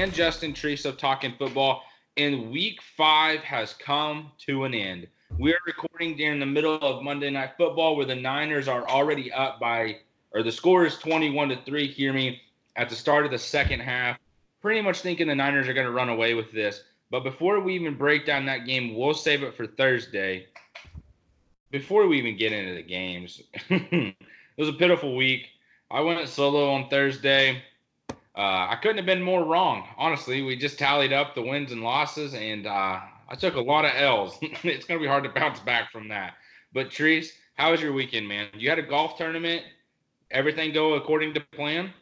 and Justin Treese of Talking Football. And week five has come to an end. We are recording during the middle of Monday Night Football where the Niners are already up by, or the score is 21 to 3. Hear me at the start of the second half. Pretty much thinking the Niners are going to run away with this. But before we even break down that game, we'll save it for Thursday. Before we even get into the games, it was a pitiful week. I went solo on Thursday. Uh, I couldn't have been more wrong. Honestly, we just tallied up the wins and losses, and uh, I took a lot of L's. it's going to be hard to bounce back from that. But Treese, how was your weekend, man? You had a golf tournament. Everything go according to plan?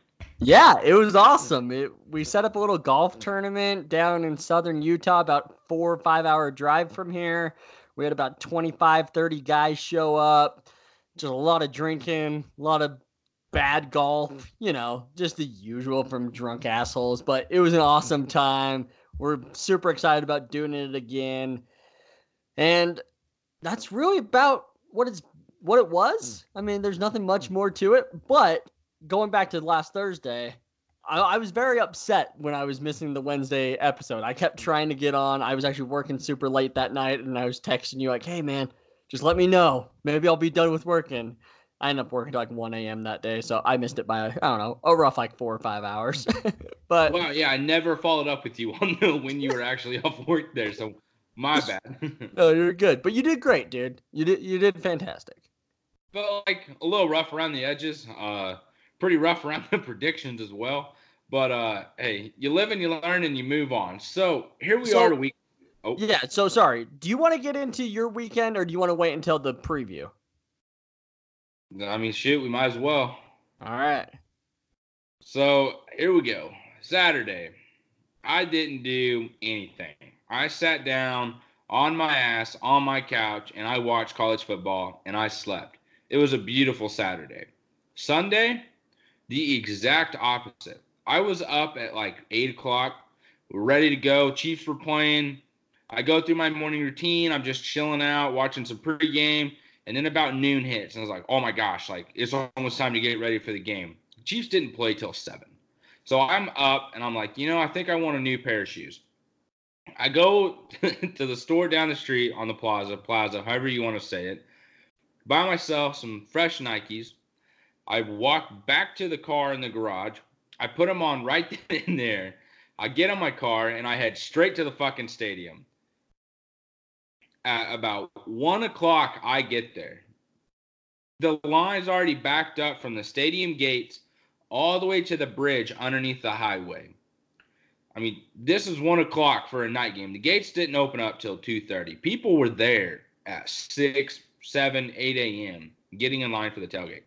Yeah, it was awesome. It, we set up a little golf tournament down in southern Utah, about four or five hour drive from here. We had about 25, 30 guys show up. Just a lot of drinking, a lot of bad golf, mm. you know, just the usual from drunk assholes. But it was an awesome time. We're super excited about doing it again. And that's really about what it's what it was. Mm. I mean, there's nothing much mm. more to it. But going back to last Thursday, I, I, was very upset when I was missing the Wednesday episode. I kept trying to get on. I was actually working super late that night, and I was texting you like, "Hey, man, just let me know. Maybe I'll be done with working." I ended up working like 1 a.m. that day, so I missed it by I don't know a rough like four or five hours. but well, yeah, I never followed up with you on the, when you were actually off work there, so my bad. no, you're good, but you did great, dude. You did you did fantastic. But like a little rough around the edges. Uh, pretty rough around the predictions as well. But uh, hey, you live and you learn and you move on. So here we so, are, week. Oh. Yeah. So sorry. Do you want to get into your weekend, or do you want to wait until the preview? I mean, shoot, we might as well. All right. So here we go. Saturday, I didn't do anything. I sat down on my ass on my couch and I watched college football and I slept. It was a beautiful Saturday. Sunday, the exact opposite. I was up at like eight o'clock, ready to go. Chiefs were playing. I go through my morning routine. I'm just chilling out, watching some pregame, and then about noon hits, and I was like, "Oh my gosh! Like it's almost time to get ready for the game." Chiefs didn't play till seven, so I'm up, and I'm like, you know, I think I want a new pair of shoes. I go to the store down the street on the plaza, plaza, however you want to say it, buy myself some fresh Nikes I walk back to the car in the garage. I put them on right in there. I get in my car and I head straight to the fucking stadium. At about one o'clock, I get there. The line's already backed up from the stadium gates all the way to the bridge underneath the highway. I mean, this is one o'clock for a night game. The gates didn't open up till two thirty. People were there at six, seven, eight a.m. getting in line for the tailgate.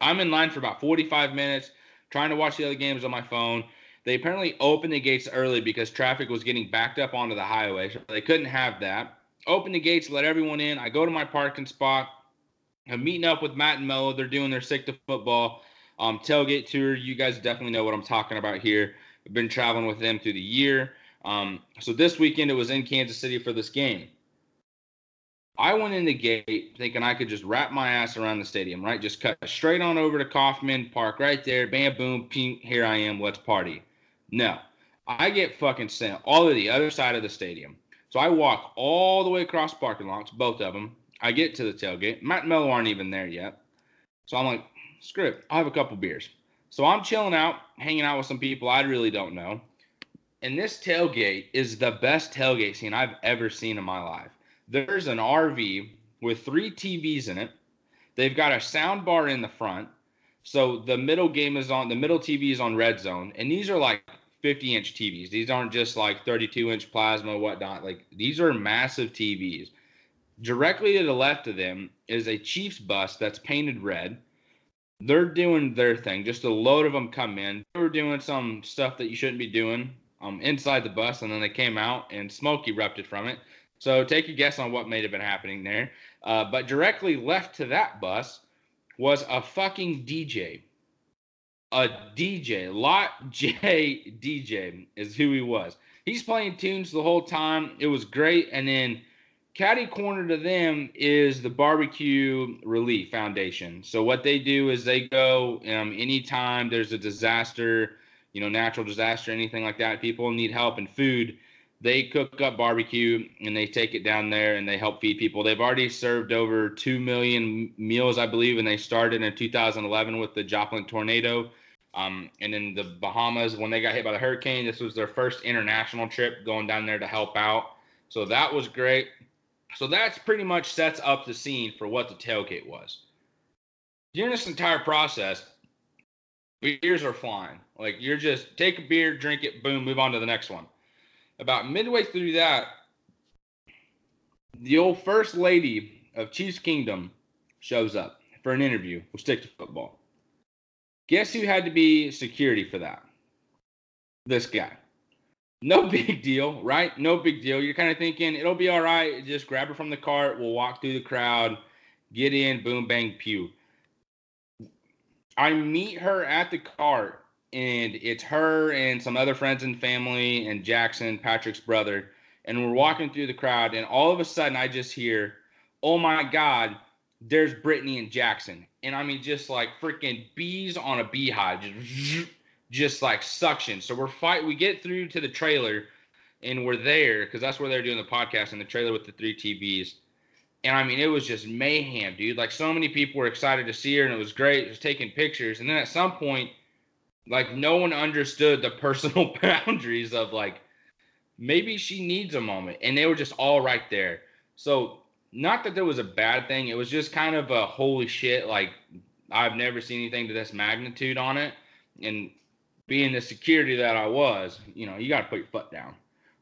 I'm in line for about 45 minutes trying to watch the other games on my phone. They apparently opened the gates early because traffic was getting backed up onto the highway. So they couldn't have that. Open the gates, let everyone in. I go to my parking spot. I'm meeting up with Matt and Mello. They're doing their sick to football um, tailgate tour. You guys definitely know what I'm talking about here. I've been traveling with them through the year. Um, so this weekend it was in Kansas City for this game. I went in the gate thinking I could just wrap my ass around the stadium, right? Just cut straight on over to Kauffman Park right there. Bam, boom, ping, here I am. Let's party. No, I get fucking sent all to the other side of the stadium. So I walk all the way across parking lots, both of them. I get to the tailgate. Matt and Mello aren't even there yet. So I'm like, screw it. I'll have a couple beers. So I'm chilling out, hanging out with some people I really don't know. And this tailgate is the best tailgate scene I've ever seen in my life there's an RV with three TVs in it. They've got a sound bar in the front. So the middle game is on the middle TV is on red zone. And these are like 50 inch TVs. These aren't just like 32 inch plasma, whatnot. Like these are massive TVs. Directly to the left of them is a Chiefs bus that's painted red. They're doing their thing. Just a load of them come in. They were doing some stuff that you shouldn't be doing um, inside the bus, and then they came out and smoke erupted from it. So take a guess on what may have been happening there. Uh, but directly left to that bus was a fucking DJ. A DJ, Lot J DJ is who he was. He's playing tunes the whole time. It was great. And then caddy corner to them is the Barbecue Relief Foundation. So what they do is they go um, anytime there's a disaster, you know, natural disaster, anything like that, people need help and food, they cook up barbecue and they take it down there and they help feed people. They've already served over 2 million meals, I believe, and they started in 2011 with the Joplin tornado. Um, and in the Bahamas, when they got hit by the hurricane, this was their first international trip going down there to help out. So that was great. So that's pretty much sets up the scene for what the tailgate was. During this entire process, beers are flying. Like you're just take a beer, drink it, boom, move on to the next one. About midway through that, the old first lady of Chiefs Kingdom shows up for an interview. We'll stick to football. Guess who had to be security for that? This guy. No big deal, right? No big deal. You're kind of thinking it'll be all right. Just grab her from the cart. We'll walk through the crowd, get in, boom, bang, pew. I meet her at the cart, and it's her and some other friends and family, and Jackson, Patrick's brother. And we're walking through the crowd, and all of a sudden, I just hear, "Oh my God, there's Brittany and Jackson!" And I mean, just like freaking bees on a beehive, just just like suction. So we're fight. We get through to the trailer, and we're there because that's where they're doing the podcast in the trailer with the three TVs. And I mean, it was just mayhem, dude. Like so many people were excited to see her, and it was great. Just taking pictures, and then at some point, like no one understood the personal boundaries of like maybe she needs a moment, and they were just all right there. So not that there was a bad thing. It was just kind of a holy shit. Like I've never seen anything to this magnitude on it, and being the security that I was, you know, you got to put your foot down.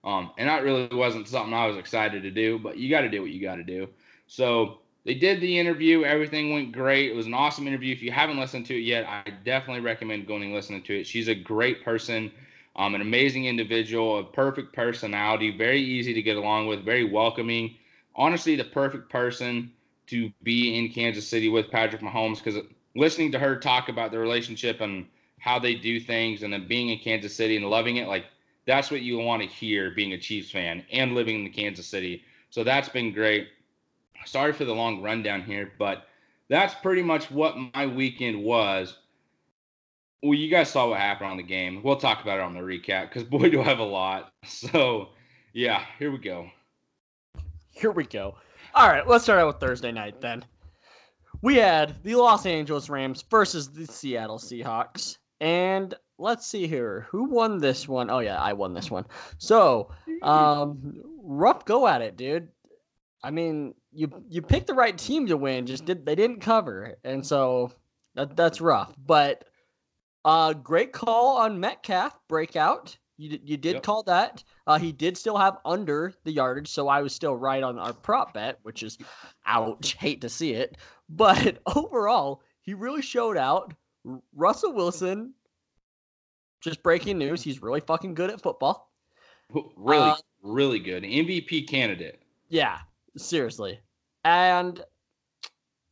Um, and that really wasn't something I was excited to do, but you got to do what you got to do. So they did the interview. Everything went great. It was an awesome interview. If you haven't listened to it yet, I definitely recommend going and listening to it. She's a great person, um, an amazing individual, a perfect personality, very easy to get along with, very welcoming. Honestly, the perfect person to be in Kansas City with Patrick Mahomes because listening to her talk about the relationship and how they do things and then being in Kansas City and loving it, like that's what you want to hear being a Chiefs fan and living in Kansas City. So that's been great sorry for the long rundown here, but that's pretty much what my weekend was. Well, you guys saw what happened on the game. We'll talk about it on the recap because boy, do I have a lot. So, yeah, here we go. Here we go. All right, let's start out with Thursday night then. We had the Los Angeles Rams versus the Seattle Seahawks. And let's see here. Who won this one? Oh, yeah, I won this one. So, um, rough go at it, dude. I mean, you you picked the right team to win, just did they didn't cover, and so that that's rough. But uh, great call on Metcalf breakout. You you did yep. call that. Uh, he did still have under the yardage, so I was still right on our prop bet, which is ouch. Hate to see it, but overall, he really showed out. Russell Wilson. Just breaking news, he's really fucking good at football. Really, uh, really good. MVP candidate. Yeah, seriously. And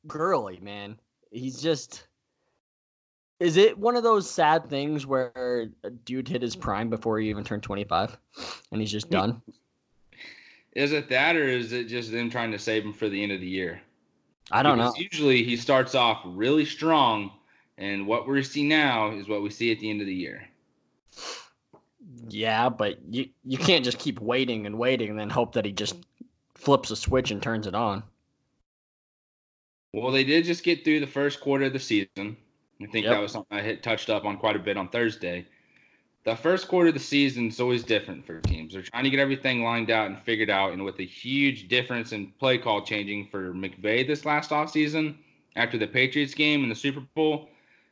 Gurley, man, he's just. Is it one of those sad things where a dude hit his prime before he even turned 25 and he's just done? Is it that or is it just them trying to save him for the end of the year? I don't because know. Usually he starts off really strong, and what we see now is what we see at the end of the year. Yeah, but you you can't just keep waiting and waiting and then hope that he just flips a switch and turns it on. Well, they did just get through the first quarter of the season. I think yep. that was something I hit touched up on quite a bit on Thursday. The first quarter of the season is always different for teams. They're trying to get everything lined out and figured out, and with a huge difference in play call changing for McVay this last offseason after the Patriots game and the Super Bowl,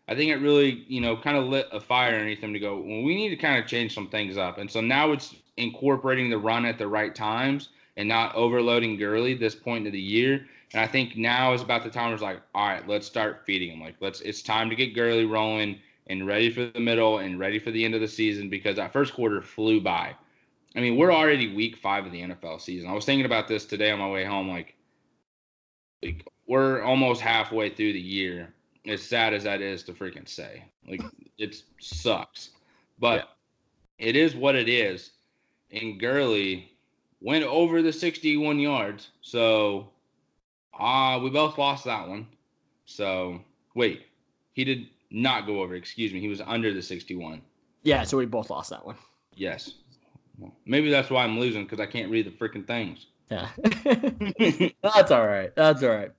I think it really, you know, kind of lit a fire underneath them to go, well, we need to kind of change some things up. And so now it's incorporating the run at the right times and not overloading Gurley this point of the year. And I think now is about the time where it's like, all right, let's start feeding him. Like, let's it's time to get Gurley rolling and ready for the middle and ready for the end of the season because that first quarter flew by. I mean, we're already week five of the NFL season. I was thinking about this today on my way home. Like, like we're almost halfway through the year. As sad as that is to freaking say, like it sucks, but yeah. it is what it is. And Gurley, went over the 61 yards. So uh, we both lost that one. So wait, he did not go over. Excuse me. He was under the 61. Yeah, so we both lost that one. Yes. Well, maybe that's why I'm losing because I can't read the freaking things. Yeah. That's all right. That's all right.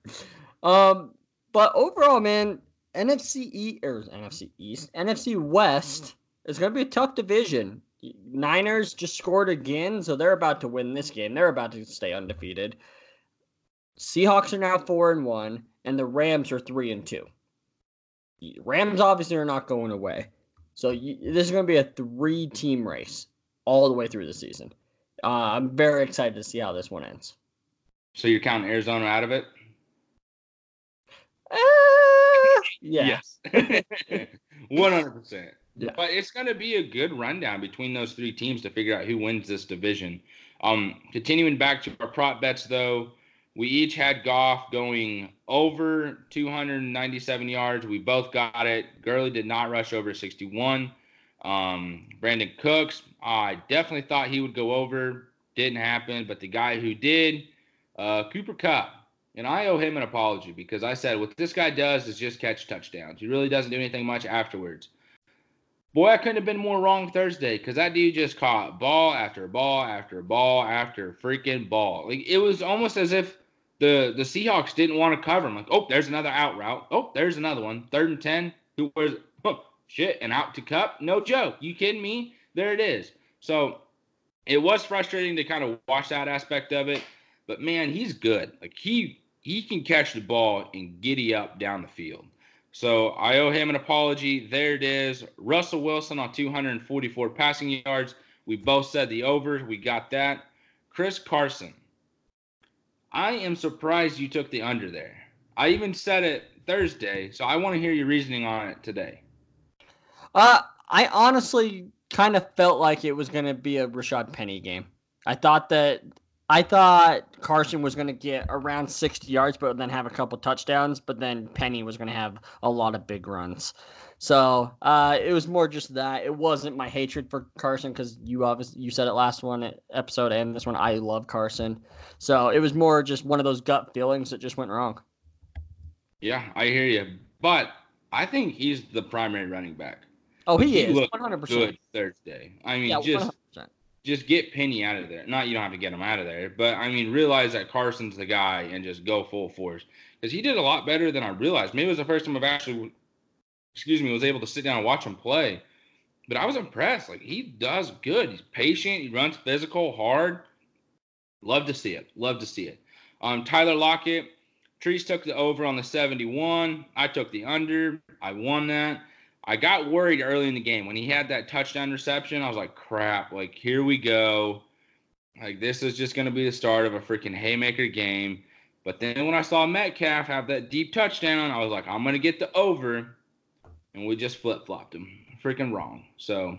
Um, but overall, man, NFC East or NFC East, NFC West is going to be a tough division. Niners just scored again, so they're about to win this game. They're about to stay undefeated. Seahawks are now four and one, and the Rams are three and two. Rams obviously are not going away, so you, this is going to be a three-team race all the way through the season. Uh, I'm very excited to see how this one ends. So you're counting Arizona out of it? Uh, yeah. Yes. 100%. Yeah. But it's going to be a good rundown between those three teams to figure out who wins this division. Um, continuing back to our prop bets, though, we each had Goff going over 297 yards. We both got it. Gurley did not rush over 61. Um, Brandin Cooks, I definitely thought he would go over. Didn't happen. But the guy who did, uh, Cooper Kupp, and I owe him an apology because I said what this guy does is just catch touchdowns. He really doesn't do anything much afterwards. Boy, I couldn't have been more wrong Thursday because that dude just caught ball after ball after ball after freaking ball. Like it was almost as if the the Seahawks didn't want to cover him. Like, oh, there's another out route. Oh, there's another one. Third and ten. Who was oh, shit and out to Kupp? No joke. You kidding me? There it is. So it was frustrating to kind of watch that aspect of it. But man, he's good. Like he he can catch the ball and giddy up down the field. So I owe him an apology. There it is. Russell Wilson on 244 passing yards. We both said the over. We got that. Chris Carson. I am surprised you took the under there. I even said it Thursday, so I want to hear your reasoning on it today. Uh, I honestly kind of felt like it was going to be a Rashad Penny game. I thought that I thought Carson was going to get around 60 yards, but then have a couple touchdowns. But then Penny was going to have a lot of big runs. So uh, it was more just that. It wasn't my hatred for Carson because you obviously you said it last one episode and this one. I love Carson. So it was more just one of those gut feelings that just went wrong. Yeah, I hear you. But I think he's the primary running back. Oh, he, He is 100%. Good Thursday. I mean, Yeah, just 100%. Just get Penny out of there. Not you don't have to get him out of there, but I mean, realize that Carson's the guy and just go full force because he did a lot better than I realized. Maybe it was the first time I've actually, excuse me, was able to sit down and watch him play. But I was impressed. Like he does good. He's patient. He runs physical, hard. Love to see it. Love to see it. Um, Tyler Lockett, Treese took the over on the 71. I took the under. I won that. I got worried early in the game when he had that touchdown reception. I was like, crap, like here we go. Like this is just going to be the start of a freaking haymaker game. But then when I saw Metcalf have that deep touchdown, I was like, I'm going to get the over. And we just flip flopped him. Freaking wrong. So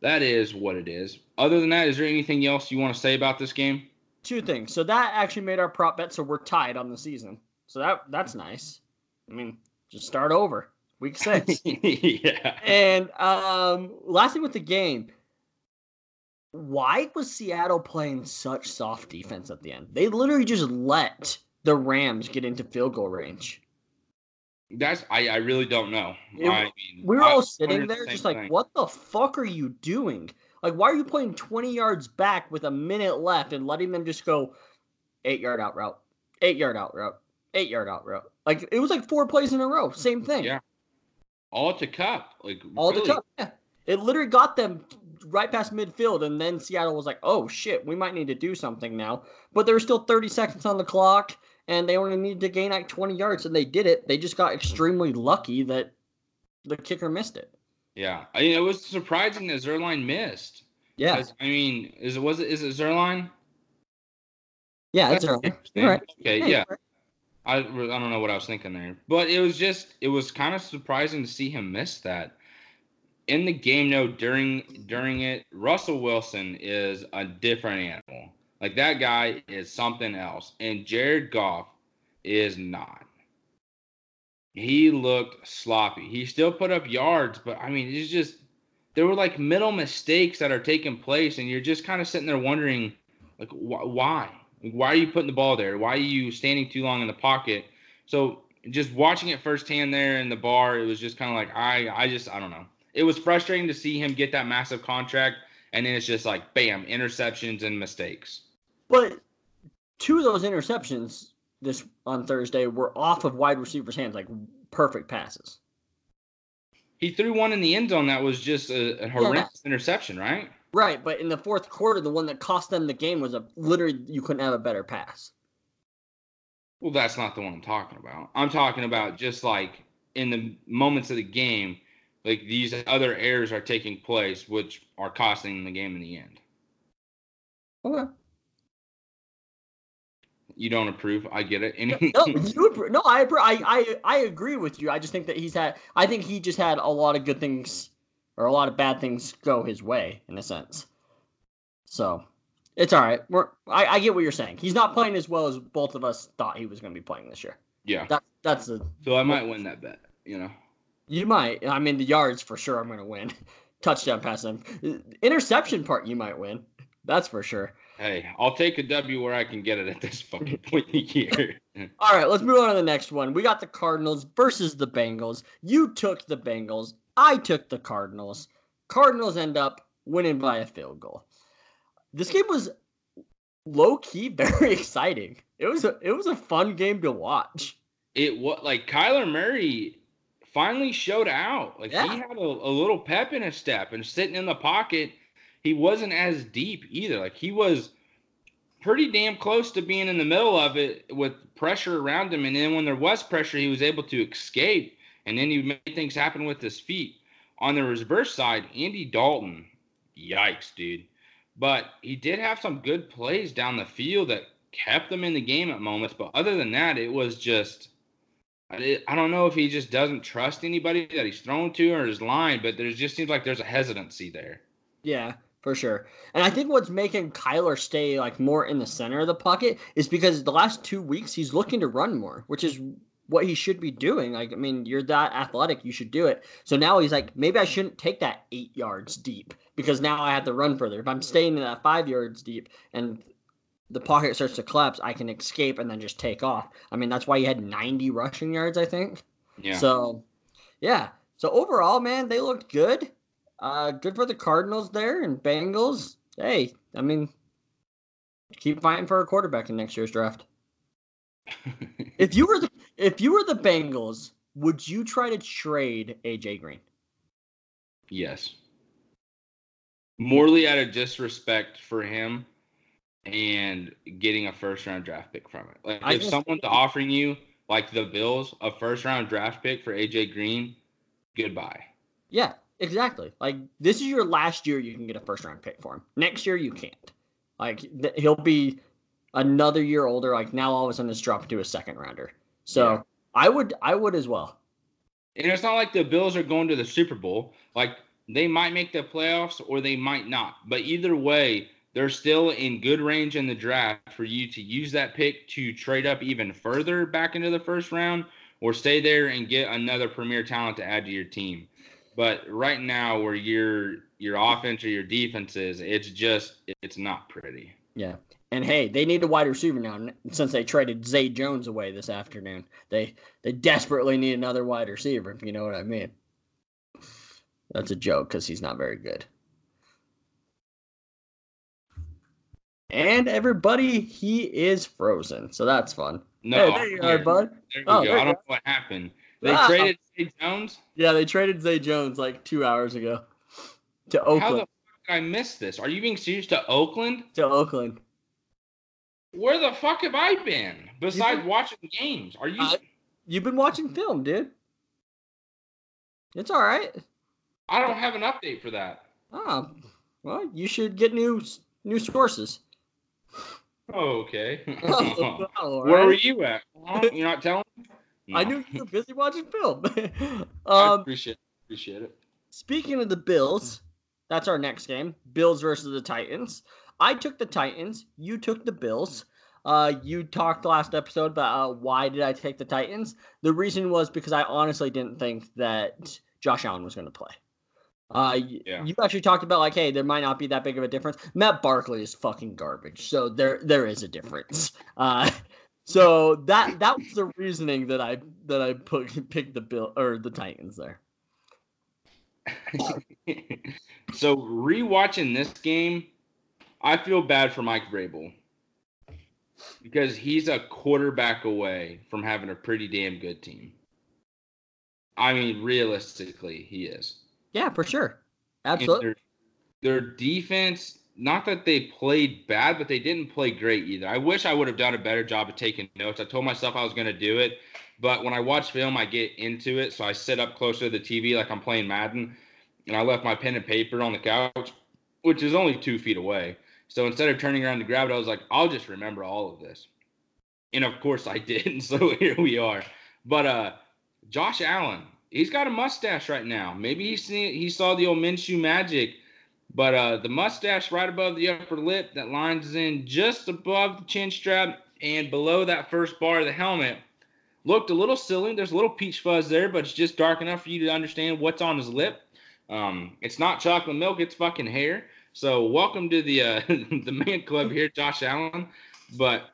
that is what it is. Other than that, is there anything else you want to say about this game? Two things. So that actually made our prop bet, so we're tied on the season. So that that's nice. I mean, just start over. Week six. yeah. and um, last thing with the game, why was Seattle playing such soft defense at the end? They literally just let the Rams get into field goal range. That's I, I really don't know. It- I mean, We were I all sitting there same just like, thing. what the fuck are you doing? Like, why are you playing 20 yards back with a minute left and letting them just go eight yard out route, eight yard out route, eight yard out route? Like, it was like four plays in a row. Same thing. Yeah. All to Kupp. Like All really. the time. Yeah. It literally got them right past midfield, and then Seattle was like, "Oh shit, we might need to do something now." But there were still 30 seconds on the clock, and they only needed to gain like 20 yards, and they did it. They just got extremely lucky that the kicker missed it. Yeah. I mean, it was surprising that Zuerlein missed. Yeah, I mean, is it was it is it Zuerlein? yeah, that's That's early. interesting. You're right. Okay, Yeah, yeah. I, I don't know what I was thinking there, but it was just it was kind of surprising to see him miss that. In the game, though, during during it, Russell Wilson is a different animal. Like that guy is something else, and Jared Goff is not. He looked sloppy. He still put up yards, but I mean, it's just there were like middle mistakes that are taking place, and you're just kind of sitting there wondering, like, wh- why? Why are you putting the ball there? Why are you standing too long in the pocket? So just watching it firsthand there in the bar, it was just kind of like I, I just, I don't know. It was frustrating to see him get that massive contract, and then it's just like bam, interceptions and mistakes. But two of those interceptions this on Thursday were off of wide receivers' hands, like perfect passes. He threw one in the end zone that was just a, a horrendous yeah. interception, right? Right, but in the fourth quarter, the one that cost them the game was a literally you couldn't have a better pass. Well, that's not the one I'm talking about. I'm talking about just like in the moments of the game, like these other errors are taking place, which are costing the game in the end. Okay. You don't approve. I get it. Any- no, you, no, I, I, I, I agree with you. I just think that he's had. I think he just had a lot of good things, or a lot of bad things go his way in a sense. So, it's all right. We're. I, I get what you're saying. He's not playing as well as both of us thought he was going to be playing this year. Yeah. That, that's the. So I might win that bet. You know. You might. I mean, the yards for sure. I'm going to win. Touchdown pass. Interception part, you might win. That's for sure. Hey, I'll take a W where I can get it at this fucking point in the year. All right, let's move on to the next one. We got the Cardinals versus the Bengals. You took the Bengals. I took the Cardinals. Cardinals end up winning by a field goal. This game was low key very exciting. It was a it was a fun game to watch. It was like Kyler Murray finally showed out. Like yeah. he had a, a little pep in his step and sitting in the pocket he wasn't as deep either. Like he was pretty damn close to being in the middle of it with pressure around him. And then when there was pressure, he was able to escape. And then he made things happen with his feet. On the reverse side, Andy Dalton, yikes, dude. But he did have some good plays down the field that kept them in the game at moments. But other than that, it was just. I don't know if he just doesn't trust anybody that he's thrown to or his line, but there just seems like there's a hesitancy there. Yeah, for sure. And I think what's making Kyler stay like more in the center of the pocket is because the last two weeks he's looking to run more, which is what he should be doing. Like, I mean, you're that athletic, you should do it. So now he's like, maybe I shouldn't take that eight yards deep because now I have to run further. If I'm staying in that five yards deep and the pocket starts to collapse, I can escape and then just take off. I mean, that's why he had 90 rushing yards, I think. Yeah. So, yeah. So overall, man, they looked good. Uh, good for the Cardinals there and Bengals. Hey, I mean, keep fighting for a quarterback in next year's draft. if you were the if you were the Bengals, would you try to trade AJ Green? Yes. Morely out of disrespect for him and getting a first round draft pick from it. Like I if someone's offering you like the Bills a first round draft pick for AJ Green, goodbye. Yeah, Exactly. Like this is your last year you can get a first round pick for him. Next year you can't. Like th- he'll be another year older. Like now all of a sudden it's dropped to a second rounder. So yeah. I would I would as well. And it's not like the Bills are going to the Super Bowl. Like they might make the playoffs or they might not. But either way, they're still in good range in the draft for you to use that pick to trade up even further back into the first round or stay there and get another premier talent to add to your team. But right now, where your your offense or your defense is, it's just it's not pretty. Yeah. And hey, they need a wide receiver now since they traded Zay Jones away this afternoon. They they desperately need another wide receiver, if you know what I mean. That's a joke because he's not very good. And everybody, he is frozen, so that's fun. No, hey, there you are, bud. There we oh, go. I don't know what happened. They ah. traded Zay Jones. Yeah, they traded Zay Jones like two hours ago to Oakland. How the fuck did I miss this? Are you being serious to Oakland? To Oakland. Where the fuck have I been besides been, watching games? Are you? Uh, you've been watching film, dude. It's all right. I don't have an update for that. Oh, well, you should get new new sources. Oh, okay. Oh, Where right. were you at? You're not telling? No. I knew you were busy watching film. um, I appreciate appreciate it. Speaking of the Bills, that's our next game. Bills versus the Titans. I took the Titans. You took the Bills. Uh, you talked last episode about uh, why did I take the Titans. The reason was because I honestly didn't think that Josh Allen was going to play. Uh, yeah. you actually talked about like, hey, there might not be that big of a difference. Matt Barkley is fucking garbage, so there there is a difference. Uh, so that that was the reasoning that I that I put picked the bill or the Titans there. so rewatching this game, I feel bad for Mike Vrabel because he's a quarterback away from having a pretty damn good team. I mean, realistically, he is. Yeah, for sure. Absolutely. Their, their, defense, not that they played bad, but they didn't play great either. I wish I would have done a better job of taking notes. I told myself I was going to do it, but when I watch film, I get into it. So I sit up closer to the TV like I'm playing Madden, and I left my pen and paper on the couch, which is only two feet away. So instead of turning around to grab it, I was like, I'll just remember all of this. And of course I did. So here we are. But uh, Josh Allen, he's got a mustache right now. Maybe he seen, he saw the old Minshew magic, but uh, the mustache right above the upper lip that lines in just above the chin strap and below that first bar of the helmet looked a little silly. There's a little peach fuzz there, but it's just dark enough for you to understand what's on his lip. Um, it's not chocolate milk; it's fucking hair. So welcome to the uh, the man club here, Josh Allen. But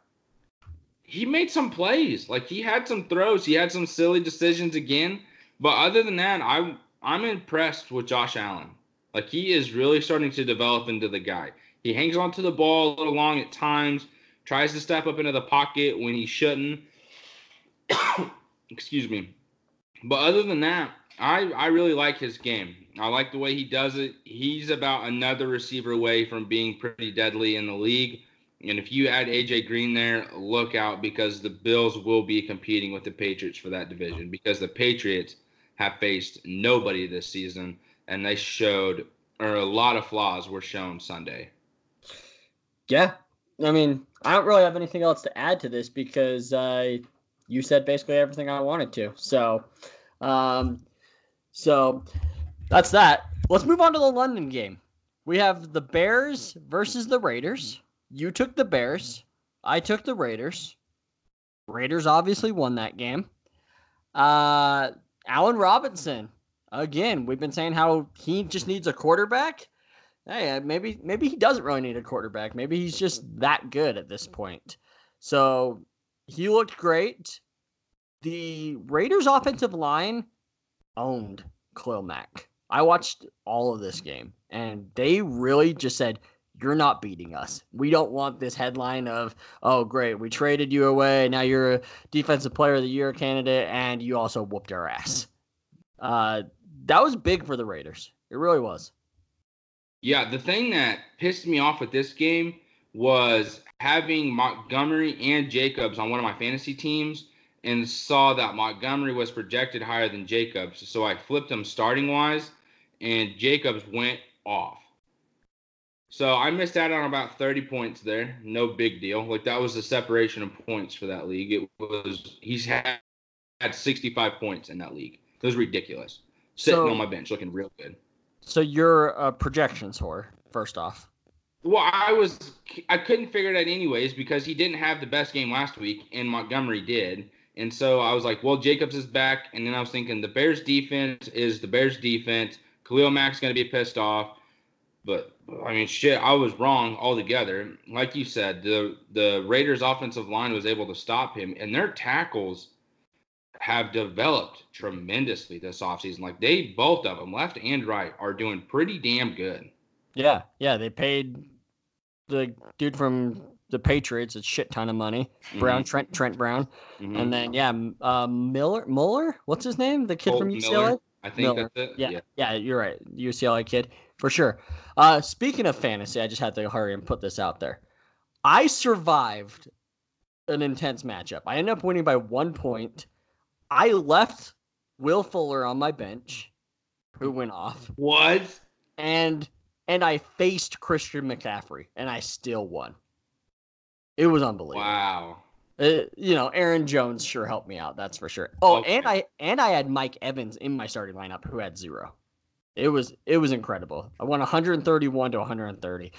he made some plays. Like he had some throws. He had some silly decisions again. But other than that, I I'm impressed with Josh Allen. Like he is really starting to develop into the guy. He hangs onto the ball a little long at times, tries to step up into the pocket when he shouldn't. Excuse me. But other than that, I I really like his game. I like the way he does it. He's about another receiver away from being pretty deadly in the league. And if you add AJ Green there, look out because the Bills will be competing with the Patriots for that division because the Patriots have faced nobody this season and they showed or a lot of flaws were shown Sunday. Yeah. I mean, I don't really have anything else to add to this because uh, you said basically everything I wanted to. So, um, so that's that. Let's move on to the London game. We have the Bears versus the Raiders. You took the Bears. I took the Raiders. Raiders obviously won that game. Uh, Allen Robinson. Again, we've been saying how he just needs a quarterback. Hey, uh, maybe maybe he doesn't really need a quarterback. Maybe he's just that good at this point. So he looked great. The Raiders' offensive line owned Khalil Mack. I watched all of this game, and they really just said, You're not beating us. We don't want this headline of, Oh, great, we traded you away. Now you're a Defensive Player of the Year candidate, and you also whooped our ass. Uh, that was big for the Raiders. It really was. Yeah, the thing that pissed me off with this game was having Montgomery and Jacobs on one of my fantasy teams and saw that Montgomery was projected higher than Jacobs. So I flipped him starting wise and Jacobs went off. So I missed out on about 30 points there. No big deal. Like that was the separation of points for that league. It was he's had had 65 points in that league. It was ridiculous. Sitting so, on my bench looking real good. So you're a uh, projections whore, first off. Well, I was I couldn't figure it out anyways because he didn't have the best game last week and Montgomery did. And so I was like, well, Jacobs is back. And then I was thinking the Bears defense is the Bears defense. Khalil Mack's going to be pissed off. But I mean, shit, I was wrong altogether. Like you said, the the Raiders' offensive line was able to stop him, and their tackles have developed tremendously this offseason. Like they both of them, left and right, are doing pretty damn good. Yeah, yeah, they paid the dude from the Patriots a shit ton of money. Brown, mm-hmm. Trent, Trent Brown, mm-hmm. and then yeah, uh, Miller, Muller, what's his name? The kid Colt from UCLA. Miller. I think Miller. that's it. Yeah, yeah, yeah, you're right. UCLA kid for sure. Uh, speaking of fantasy, I just had to hurry and put this out there. I survived an intense matchup. I ended up winning by one point. I left Will Fuller on my bench, who went off. What? And and I faced Christian McCaffrey, and I still won. It was unbelievable. Wow. Uh, you know, Aaron Jones sure helped me out. That's for sure. Oh, okay. and I and I had Mike Evans in my starting lineup who had zero. It was it was incredible. I won 131 to 130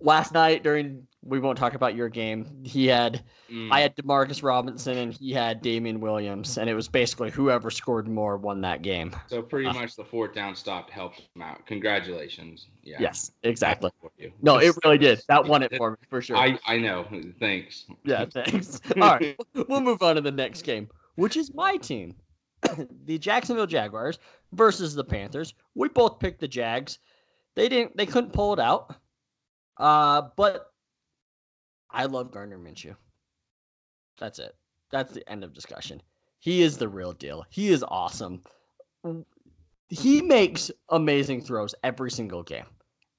last night during we won't talk about your game. He had mm. I had Demarcus Robinson and he had Damien Williams, and it was basically whoever scored more won that game. So pretty uh, much the fourth down stop helped him out. Congratulations. Yeah. Yes, exactly. No, it really did. That won it for me for sure. I, I know. Thanks. Yeah, thanks. All right. We'll move on to the next game, which is my team. the Jacksonville Jaguars versus the Panthers. We both picked the Jags. They didn't. They couldn't pull it out. Uh, but I love Gardner Minshew. That's it. That's the end of discussion. He is the real deal. He is awesome. He makes amazing throws every single game.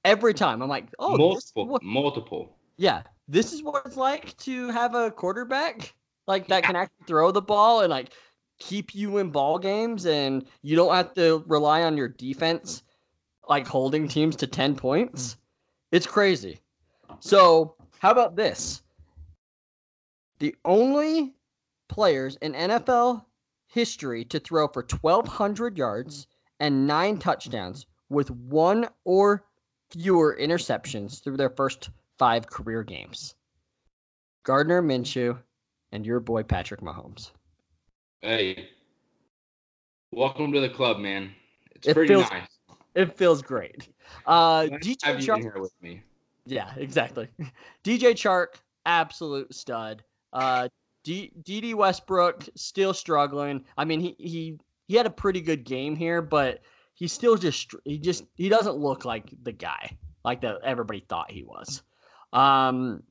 Every time. I'm like, oh, multiple, what, multiple. Yeah, this is what it's like to have a quarterback like that can actually throw the ball and like keep you in ball games, and you don't have to rely on your defense like holding teams to ten points. It's crazy. So, how about this? The only players in NFL history to throw for 1,200 yards and nine touchdowns with one or fewer interceptions through their first five career games. Gardner Minshew and your boy Patrick Mahomes. Hey, welcome to the club, man. It's It pretty feels- nice. It feels great. Uh, Nice DJ Chark, here with me. yeah, exactly. DJ Chark, absolute stud. Uh, D- Dede Westbrook still struggling. I mean, he he he had a pretty good game here, but he still just he just he doesn't look like the guy like that everybody thought he was. Um,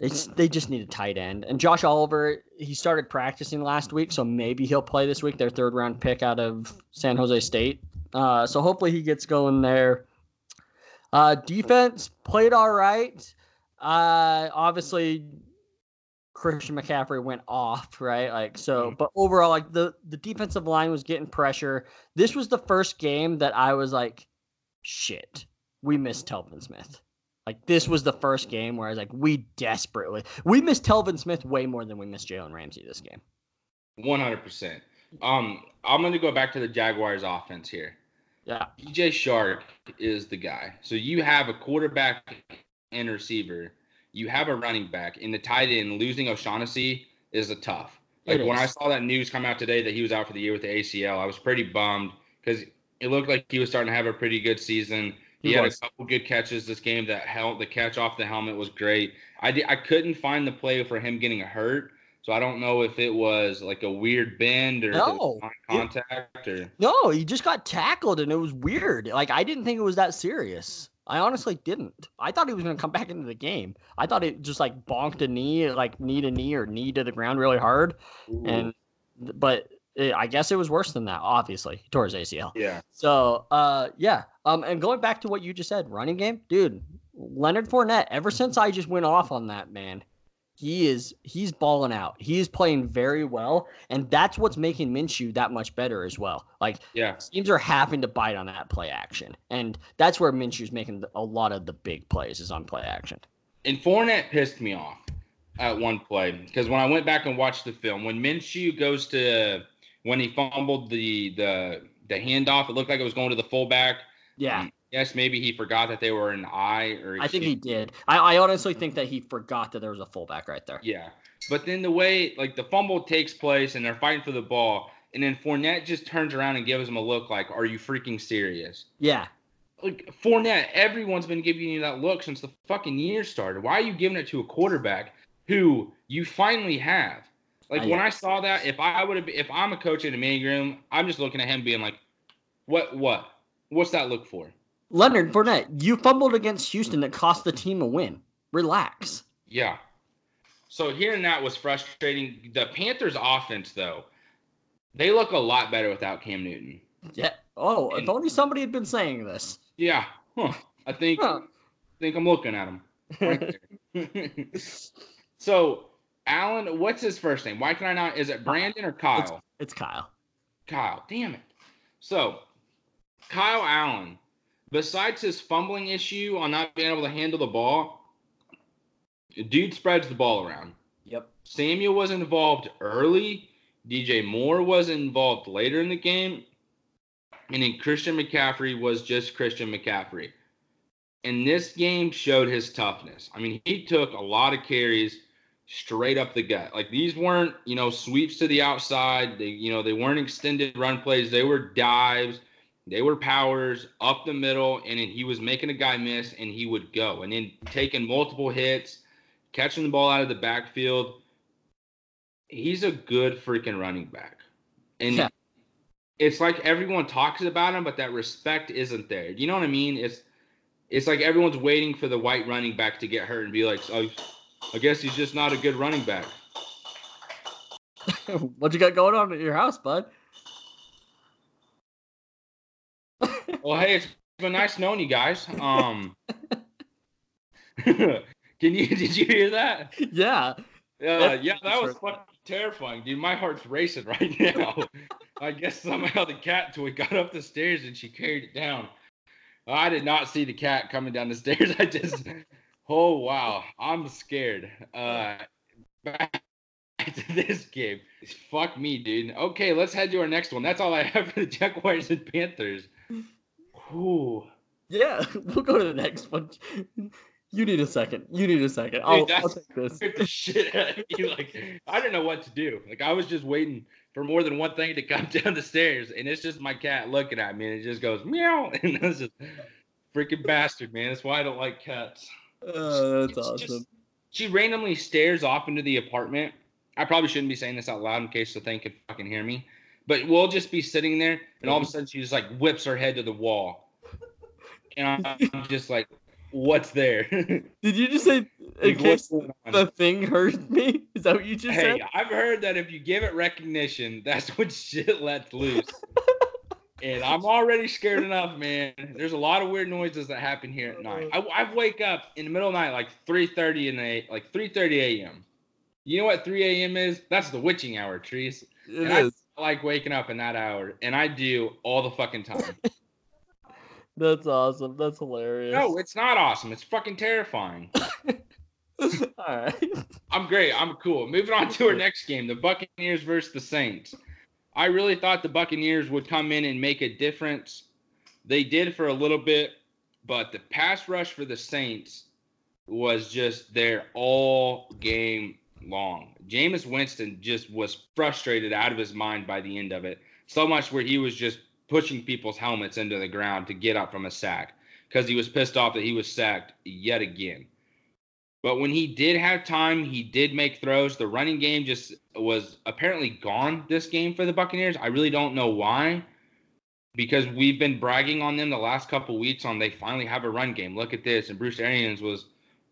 just, they just need a tight end, and Josh Oliver he started practicing last week, so maybe he'll play this week. Their third round pick out of San Jose State. Uh, so hopefully he gets going there. Uh, defense played all right. Uh, obviously Christian McCaffrey went off, right? Like so, Mhm. but overall, like the the defensive line was getting pressure. This was the first game that I was like, shit, we missed Telvin Smith. Like this was the first game where I was like, we desperately we missed Telvin Smith way more than we missed Jalen Ramsey this game. One hundred percent. Um, I'm going to go back to the Jaguars' offense here. Yeah, DJ Chark is the guy. So you have a quarterback and receiver. You have a running back, in the tight end losing O'Shaughnessy is a tough. Like when I saw that news come out today that he was out for the year with the ACL, I was pretty bummed because it looked like he was starting to have a pretty good season. He, He had was. a couple good catches this game. That hel- the catch off the helmet was great. I di- I couldn't find the play for him getting hurt, so I don't know if it was like a weird bend or it No. contact or no, he just got tackled and it was weird. Like I didn't think it was that serious. I honestly didn't. I thought he was going to come back into the game. I thought it just like bonked a knee, like knee to knee or knee to the ground really hard. And but eh, I guess it was worse than that. Obviously, he tore his ACL. yeah. So, uh, yeah. Um, and going back to what you just said, running game, dude, Leonard Fournette. Ever since I just went off on that man, he is he's balling out. He is playing very well, and that's what's making Minshew that much better as well. Like Yeah. teams are having to bite on that play action, and that's where Minshew's making a lot of the big plays is on play action. And Fournette pissed me off at one play because when I went back and watched the film, when Minshew goes to when he fumbled the the the handoff, it looked like it was going to the fullback. Yeah, Um, yes, maybe he forgot that they were an I or I think he did. I, I honestly think that he forgot that there was a fullback right there. Yeah, but then the way like the fumble takes place and they're fighting for the ball, and then Fournette just turns around and gives him a look like, "Are you freaking serious?" Yeah, Like Fournette, everyone's been giving you that look since the fucking year started. Why are you giving it to a quarterback who you finally have? Like I- when I saw that, if I would have, if I'm a coach in a meeting room, I'm just looking at him being like, "What? What? What's that look for?" Leonard Fournette, you fumbled against Houston that cost the team a win. Relax. Yeah. So hearing that was frustrating. The Panthers' offense, though, they look a lot better without Cam Newton. Yeah. Oh, if only somebody had been saying this. Yeah. Huh. I think Huh. think I'm looking at him. Right so Allen, what's his first name? Why can I not? Is it Brandon or Kyle? it's Kyle. Kyle. Damn it. So Kyle Allen, besides his fumbling issue on not being able to handle the ball, dude spreads the ball around. Yep. Samuel was involved early. DJ Moore was involved later in the game. And then Christian McCaffrey was just Christian McCaffrey. And this game showed his toughness. I mean, he took a lot of carries straight up the gut. Like these weren't, you know, sweeps to the outside. They, you know, they weren't extended run plays. They were dives. They were powers up the middle. And then he was making a guy miss and he would go. And then taking multiple hits, catching the ball out of the backfield he's a good freaking running back. And Yeah. it's like everyone talks about him, but that respect isn't there. You know what I mean? It's it's like everyone's waiting for the white running back to get hurt and be like, oh, I guess he's just not a good running back. what you got going on at your house, bud? Well, hey, it's been nice knowing you guys. Um, can you did you hear that? Yeah. Uh, yeah, that was fucking terrifying, dude. My heart's racing right now. I guess somehow the cat toy got up the stairs and she carried it down. I did not see the cat coming down the stairs. I just, oh wow, I'm scared. Uh, back to this game. Fuck me, dude. Okay, let's head to our next one. That's all I have for the Jaguars and Panthers. Ooh. Yeah, we'll go to the next one. You need a second. You need a second. I'll, Dude, I'll take this. the shit out of me. Like I didn't know what to do. Like I was just waiting for more than one thing to come down the stairs, and it's just my cat looking at me, and it just goes meow, and that's just freaking bastard, man. That's why I don't like cats. Oh, that's It's awesome. just- she randomly stares off into the apartment. I probably shouldn't be saying this out loud in case the thing could fucking hear me. But we'll just be sitting there, and all of a mm-hmm. sudden she just like whips her head to the wall, and I'm just like, "What's there?" Did you just say in case what's going on? the thing hurt me? Is that what you just said? Hey, said? I've heard that if you give it recognition, that's when shit lets loose. and I'm already scared enough, man. There's a lot of weird noises that happen here at night. I, I wake up in the middle of the night, like 3:30 in the like 3:30 a.m. You know what 3 a.m. is? That's the witching hour, Treese. It And I like waking up in that hour, and I do all the fucking time. That's awesome. That's hilarious. no, it's not awesome. It's fucking terrifying. All right. I'm great. I'm cool. Moving on to our next game, the Buccaneers versus the Saints. I really thought the Buccaneers would come in and make a difference. They did for a little bit, but the pass rush for the Saints was just there all game long. Jameis Winston just was frustrated out of his mind by the end of it. So much where he was just pushing people's helmets into the ground to get up from a sack because he was pissed off that he was sacked yet again. But when he did have time, he did make throws. The running game just was apparently gone this game for the Buccaneers. I really don't know why. Because we've been bragging on them the last couple weeks on they finally have a run game. Look at this. And Bruce Arians was,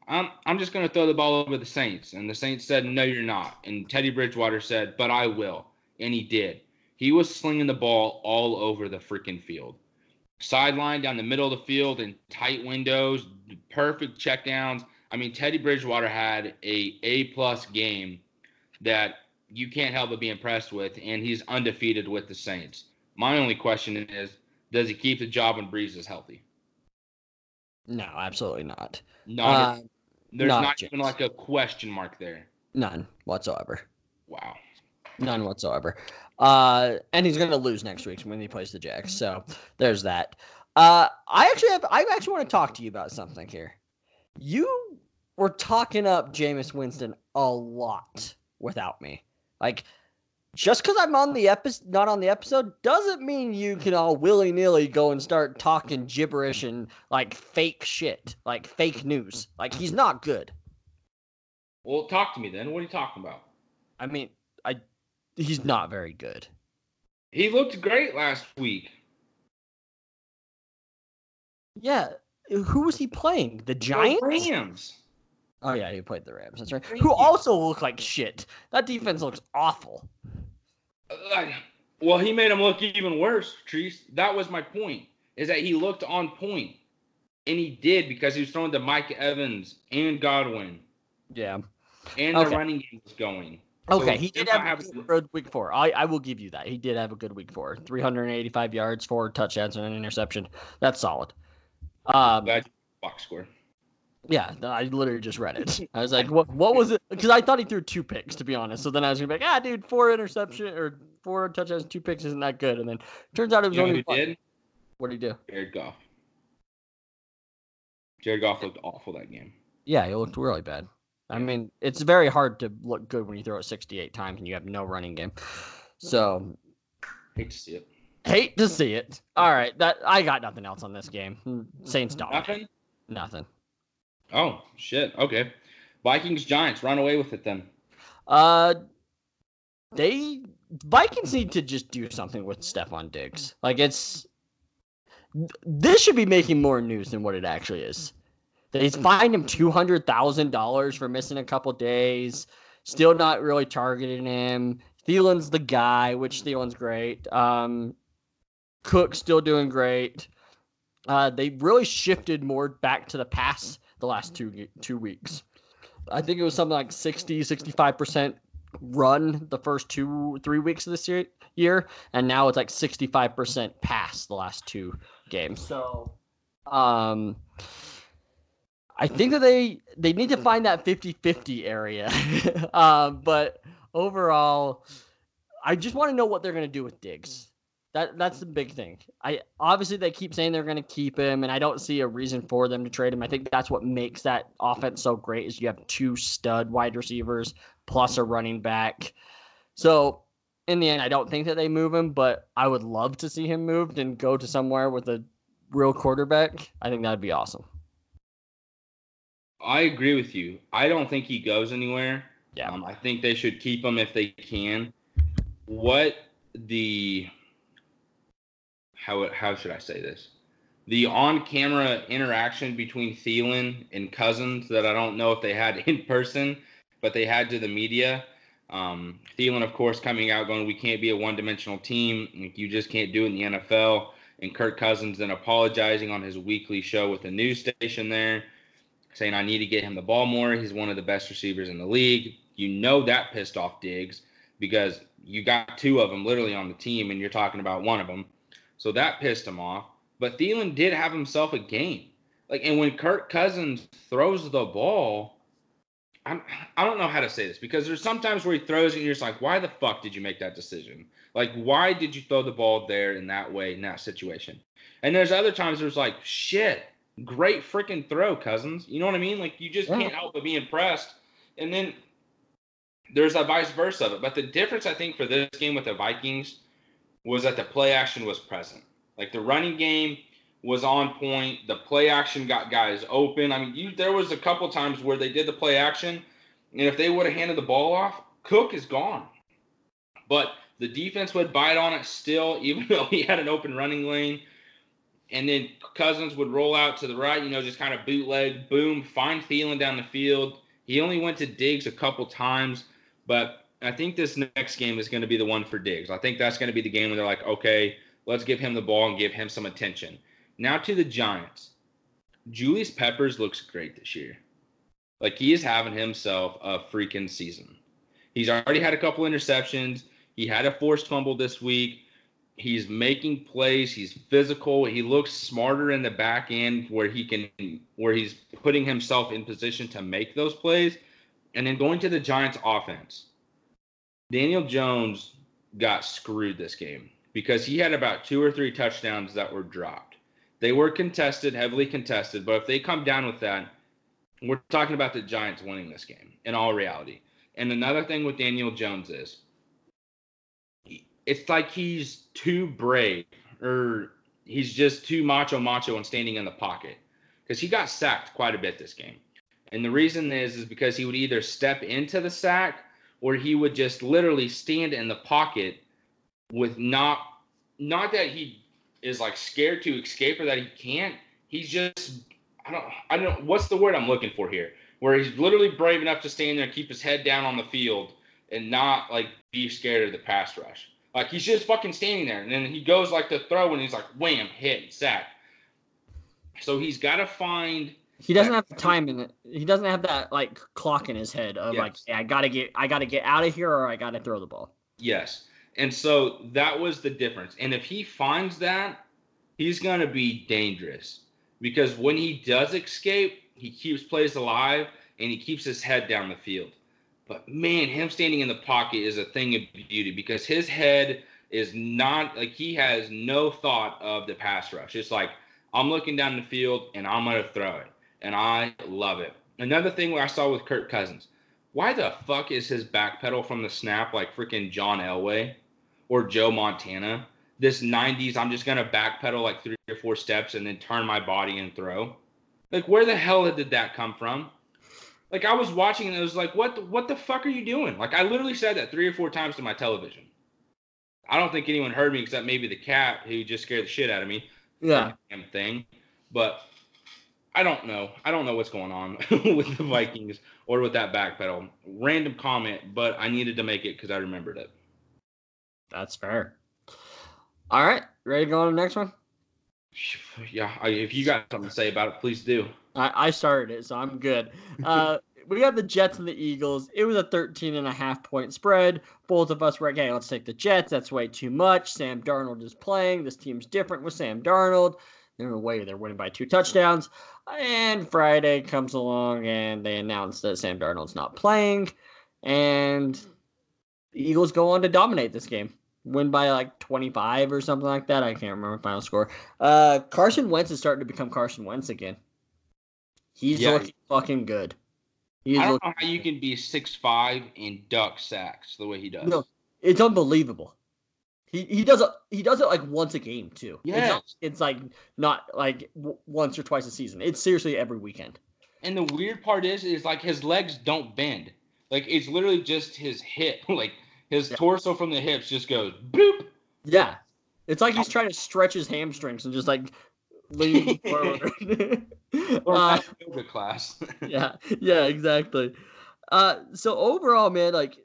I'm, I'm just going to throw the ball over the Saints. And the Saints said, No, you're not. And Teddy Bridgewater said, But I will. And he did. He was slinging the ball all over the freaking field. Sideline down the middle of the field in tight windows, perfect checkdowns. I mean, Teddy Bridgewater had a A plus game that you can't help but be impressed with, and he's undefeated with the Saints. My only question is, does he keep the job when Brees is healthy? No, absolutely not. Not, Uh, there's not not even like a question mark there. none whatsoever. Wow. None whatsoever. Uh, and he's going to lose next week when he plays the Jacks. So there's that. Uh, I actually have. I actually want to talk to you about something here. You were talking up Jameis Winston a lot without me. Like, just because I'm on the episode, not on the episode, doesn't mean you can all willy nilly go and start talking gibberish and like fake shit, like fake news. Like he's not good. Well, talk to me then. What are you talking about? I mean, he's not very good. He looked great last week. Yeah. Who was he playing? The The Giants? Rams. Oh yeah, he played the Rams. That's right. Who also look like shit. That defense looks awful. Uh, well, he made him look even worse, Treese. That was my point. Is that he looked on point, and he did because he was throwing to Mike Evans and Godwin, Yeah. and Okay. the running game was going. So Okay, he did have have- a good week four. I, I will give you that. He did have a good week four. 385 yards, four touchdowns, and an interception. That's solid. Um, Glad box score. yeah, I literally just read it. I was like, what what was it? Because I thought he threw two picks, to be honest. So then I was gonna be like, ah, dude, four interception or four touchdowns, two picks isn't that good. And then turns out it was You know only who one. did? What did he do? Jared Goff. Jared Goff looked awful that game. Yeah, he looked really bad. I mean, it's very hard to look good when you throw it 68 times and you have no running game. So, Hate to see it. hate to see it. All right, that I got nothing else on this game. Saints dominate. Nothing. Nothing. Oh shit. Okay. Vikings Giants run away with it then. Uh, they Vikings need to just do something with Stefon Diggs. Like it's this should be making more news than what it actually is. They fined him two hundred thousand dollars for missing a couple days. Still not really targeting him. Thielen's the guy, which Thielen's great. Um, Cook still doing great. Uh, they really shifted more back to the pass the last two two weeks. I think it was something like 60, 65% run the first two, three weeks of this year, year and now it's like 65% pass the last two games. So, um, I think that they they need to find that 50-50 area. um, but overall, I just want to know what they're going to do with Diggs. That that's the big thing. I obviously they keep saying they're going to keep him, and I don't see a reason for them to trade him. I think that's what makes that offense so great is you have two stud wide receivers plus a running back. So in the end, I don't think that they move him, but I would love to see him moved and go to somewhere with a real quarterback. I think that'd be awesome. I agree with you. I don't think he goes anywhere. Yeah. Um, I think they should keep him if they can. What the how how should I say this? The on-camera interaction between Thielen and Cousins that I don't know if they had in person, but they had to the media. Um, Thielen, of course, coming out going, "We can't be a one-dimensional team. You just can't do it in the NFL." And Kirk Cousins then apologizing on his weekly show with the news station there, saying, "I need to get him the ball more. He's one of the best receivers in the league." You know that pissed off Diggs because you got two of them literally on the team, and you're talking about one of them. So that pissed him off. But Thielen did have himself a game. Like, and when Kirk Cousins throws the ball, I'm, I don't know how to say this because there's sometimes where he throws it and you're just like, why the fuck did you make that decision? Like, why did you throw the ball there in that way, in that situation? And there's other times there's like, shit, great freaking throw, Cousins. You know what I mean? Like, you just yeah. can't help but be impressed. And then there's a vice versa of it. But the difference, I think, for this game with the Vikings was that the play action was present. Like the running game was on point. The play action got guys open. I mean, you, there was a couple times where they did the play action, and if they would have handed the ball off, Cook is gone. But the defense would bite on it still, even though he had an open running lane. And then Cousins would roll out to the right, you know, just kind of bootleg, boom, find Thielen down the field. He only went to Diggs a couple times, but I think this next game is going to be the one for Diggs. I think that's going to be the game where they're like, okay, let's give him the ball and give him some attention. Now to the Giants. Julius Peppers looks great this year. Like he is having himself a freaking season. He's already had a couple interceptions. He had a forced fumble this week. He's making plays. He's physical. He looks smarter in the back end where he can where he's putting himself in position to make those plays. And then going to the Giants offense Daniel Jones got screwed this game because he had about two or three touchdowns that were dropped. They were contested, heavily contested, but if they come down with that, we're talking about the Giants winning this game in all reality. And another thing with Daniel Jones is it's like he's too brave or he's just too macho macho and standing in the pocket because he got sacked quite a bit this game. And the reason is is because he would either step into the sack or he would just literally stand in the pocket with not not that he is like scared to escape or that he can't. He's just I don't I don't what's the word I'm looking for here. Where he's literally brave enough to stand there and keep his head down on the field and not like be scared of the pass rush. Like he's just fucking standing there, and then he goes like to throw, and he's like wham, hit, sack. So he's got to find he doesn't have the time in it. He doesn't have that like clock in his head of yes. like, I gotta get, I gotta get out of here, or I gotta throw the ball. Yes, and so that was the difference. And if he finds that, he's gonna be dangerous because when he does escape, he keeps plays alive and he keeps his head down the field. But man, him standing in the pocket is a thing of beauty because his head is not like he has no thought of the pass rush. It's like I'm looking down the field and I'm gonna throw it and I love it. Another thing I saw with Kirk Cousins, why the fuck is his back pedal from the snap like freaking John Elway or Joe Montana? This 90s, I'm just gonna backpedal like three or four steps and then turn my body and throw. Like, where the hell did that come from? Like I was watching and it was like, what the, what the fuck are you doing? Like I literally said that three or four times to my television. I don't think anyone heard me except maybe the cat who just scared the shit out of me. Yeah. Damn thing. But I don't know. I don't know what's going on with the Vikings or with that back pedal. Random comment, but I needed to make it because I remembered it. That's fair. All right, ready to go on to the next one? Yeah, I, if you got something to say about it, please do. I, I started it, so I'm good. Uh, we got the Jets and the Eagles. It was a 13 and a half point spread. Both of us were like, hey, let's take the Jets. That's way too much. Sam Darnold is playing. This team's different with Sam Darnold. No way they're winning by two touchdowns. And Friday comes along and they announce that Sam Darnold's not playing. And the Eagles go on to dominate this game. Win by like 25 or something like that. I can't remember the final score. Uh, Carson Wentz is starting to become Carson Wentz again. He's Yeah. looking fucking good. He's I don't know how you can be six five and duck sacks the way he does. No, it's unbelievable. He he does it he does it like once a game too. It's, it's like not like w- once or twice a season. It's seriously every weekend. And the weird part is, is like his legs don't bend. Like it's literally just his hip, like his Yeah. torso from the hips just goes boop. Yeah, it's like he's trying to stretch his hamstrings and just like lean forward. Or uh, yoga class. yeah, yeah, exactly. Uh, so overall, man, like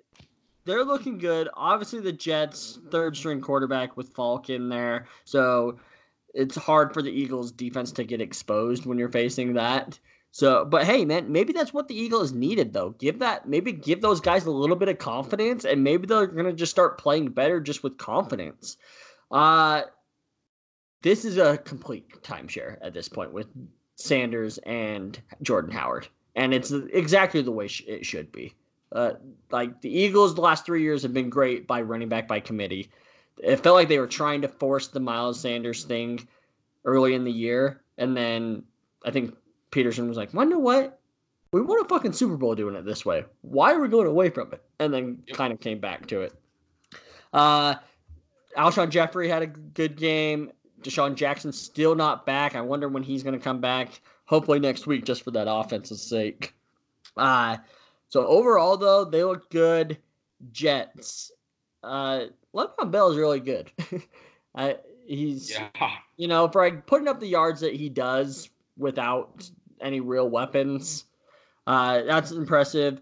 they're looking good. Obviously, the Jets third string quarterback with Falk in there, so it's hard for the Eagles defense to get exposed when you're facing that. So, but hey, man, maybe that's what the Eagles needed, though. Give that, maybe give those guys a little bit of confidence, and maybe they're gonna just start playing better just with confidence. Uh, this is a complete timeshare at this point with Sanders and Jordan Howard, and it's exactly the way sh- it should be. Uh, like the Eagles, the last three years have been great by running back by committee. It felt like they were trying to force the Miles Sanders thing early in the year, and then I think Pederson was like, "Well, you know what? We won a fucking Super Bowl doing it this way. Why are we going away from it?" And then kind of came back to it. Uh, Alshon Jeffery had a good game. DeSean Jackson still not back. I wonder when he's going to come back. Hopefully next week, just for that offense's sake. Uh, so overall, though, they look good. Jets. Uh, Le'Veon Bell is really good. I, he's, yeah. you know, for like putting up the yards that he does without any real weapons. Uh, that's impressive.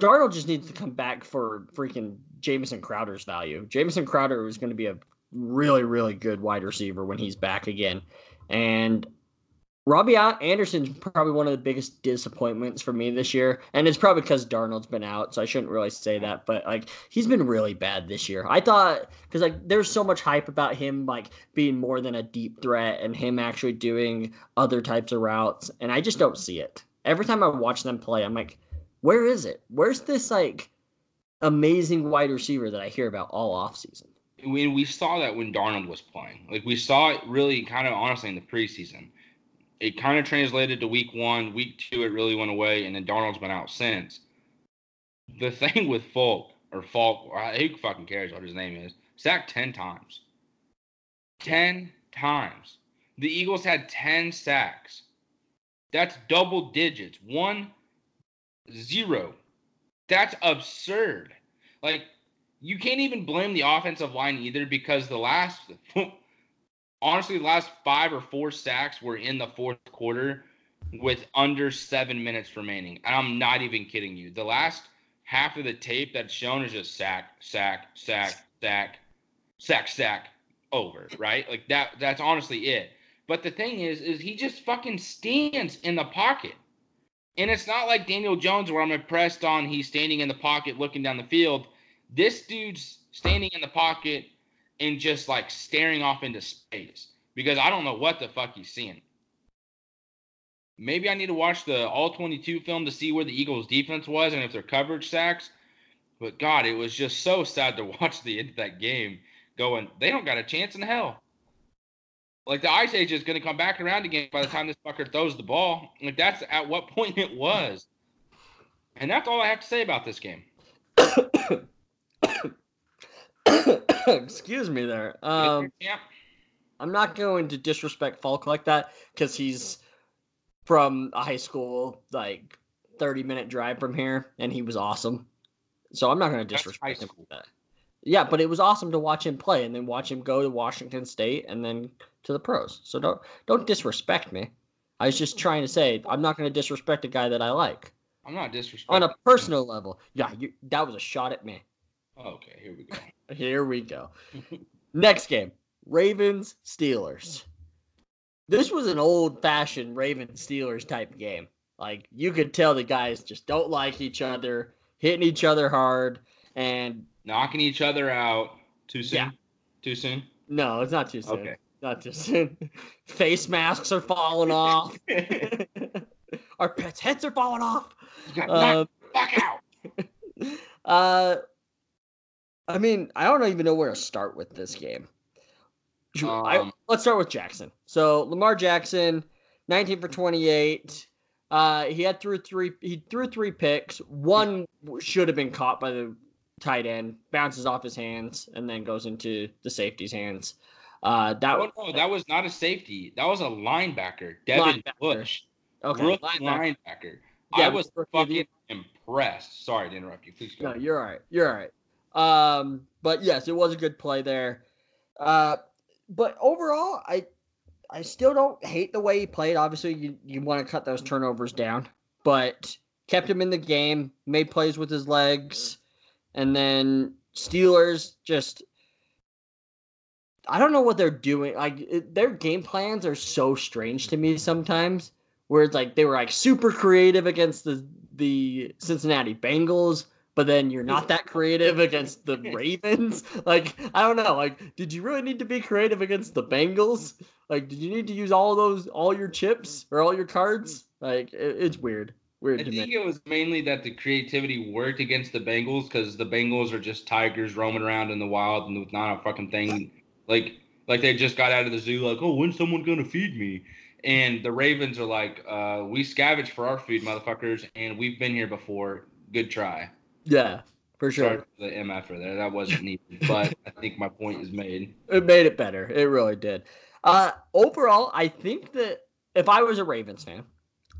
Darnold just needs to come back for freaking Jamison Crowder's value. Jamison Crowder is going to be a really, really good wide receiver when he's back again. And Robbie Anderson's probably one of the biggest disappointments for me this year. And it's probably because Darnold's been out, so I shouldn't really say that. But like he's been really bad this year. I thought because like there's so much hype about him like being more than a deep threat and him actually doing other types of routes, and I just don't see it. Every time I watch them play, I'm like, where is it? Where's this like amazing wide receiver that I hear about all offseason? We we saw that when Darnold was playing. Like we saw it really kind of honestly in the preseason. It kind of translated to week one, week two, it really went away, and then Darnold's been out since. The thing with Falk or Falk, who fucking cares what his name is, sacked ten times. Ten times. The Eagles had ten sacks. That's double digits. One, zero. That's absurd. Like you can't even blame the offensive line either because the last honestly the last five or four sacks were in the fourth quarter with under seven minutes remaining. And i'm not even kidding you. The last half of the tape that's shown is just sack sack sack sack sack sack over right? Like that that's honestly it. But the thing is is he just fucking stands in the pocket. And it's not like daniel jones where i'm impressed on he's standing in the pocket looking down the field this dude's standing in the pocket and just like staring off into space because I don't know what the fuck he's seeing. Maybe I need to watch the all 22 film to see where the Eagles defense was and if their coverage sacks. But God, it was just so sad to watch the end of that game going, they don't got a chance in hell. Like the ice age is going to come back around again by the time this fucker throws the ball. Like that's at what point it was. And that's all I have to say about this game. Excuse me there. Um, yeah. I'm not going to disrespect Falk like that because he's from a high school like 30 minute drive from here, and he was awesome. So I'm not going to disrespect him. for that. Yeah, but it was awesome to watch him play and then watch him go to Washington State and then to the pros. So don't don't disrespect me. I was just trying to say I'm not going to disrespect a guy that I like I'm not disrespecting. on a personal level. Yeah, you, that was a shot at me. Okay, here we go. Here we go. Next game Ravens Steelers. This was an old fashioned Ravens Steelers type game. Like you could tell the guys just don't like each other, hitting each other hard. And Knocking each other out. Too soon. Yeah. Too soon. no, it's not too soon. Okay. Not too soon. Face masks are falling off. Our pets' heads are falling off. You got knocked Um, out. uh, I mean, I don't even know where to start with this game. Should- I- Um, let's start with Jackson. So Lamar Jackson, 19 for 28. Uh, he had threw three. He threw three picks. One should have been caught by the tight end, bounces off his hands, and then goes into the safety's hands. Uh, that Oh no, that was not a safety. That was a linebacker, Devin Linebacker. Bush, okay. rookie linebacker. linebacker. Yeah, I was rookie of the fucking impressed. Sorry to interrupt you. Please go. No, you're all right. You're all right. Um, but yes, it was a good play there. Uh, but overall, I I still don't hate the way he played. Obviously, you you want to cut those turnovers down, but kept him in the game, made plays with his legs, and then Steelers just. I don't know what they're doing. Like it, their game plans are so strange to me sometimes. Where it's like they were like super creative against the the Cincinnati Bengals, but then you're not that creative against the Ravens. Like I don't know. Like, did you really need to be creative against the Bengals? Like, did you need to use all those all your chips or all your cards? Like, it, it's weird. Weird I think it was mainly that the creativity worked against the Bengals because the Bengals are just tigers roaming around in the wild and with not a fucking thing. Like, like they just got out of the zoo. Like, oh, when's someone gonna feed me? And the Ravens are like, uh, we scavenge for our food, motherfuckers, and we've been here before. Good try. Yeah, for sure. Sorry for the MF for there. That wasn't needed, but I think my point is made. It made it better. It really did. Uh, overall, I think that if I was a Ravens fan,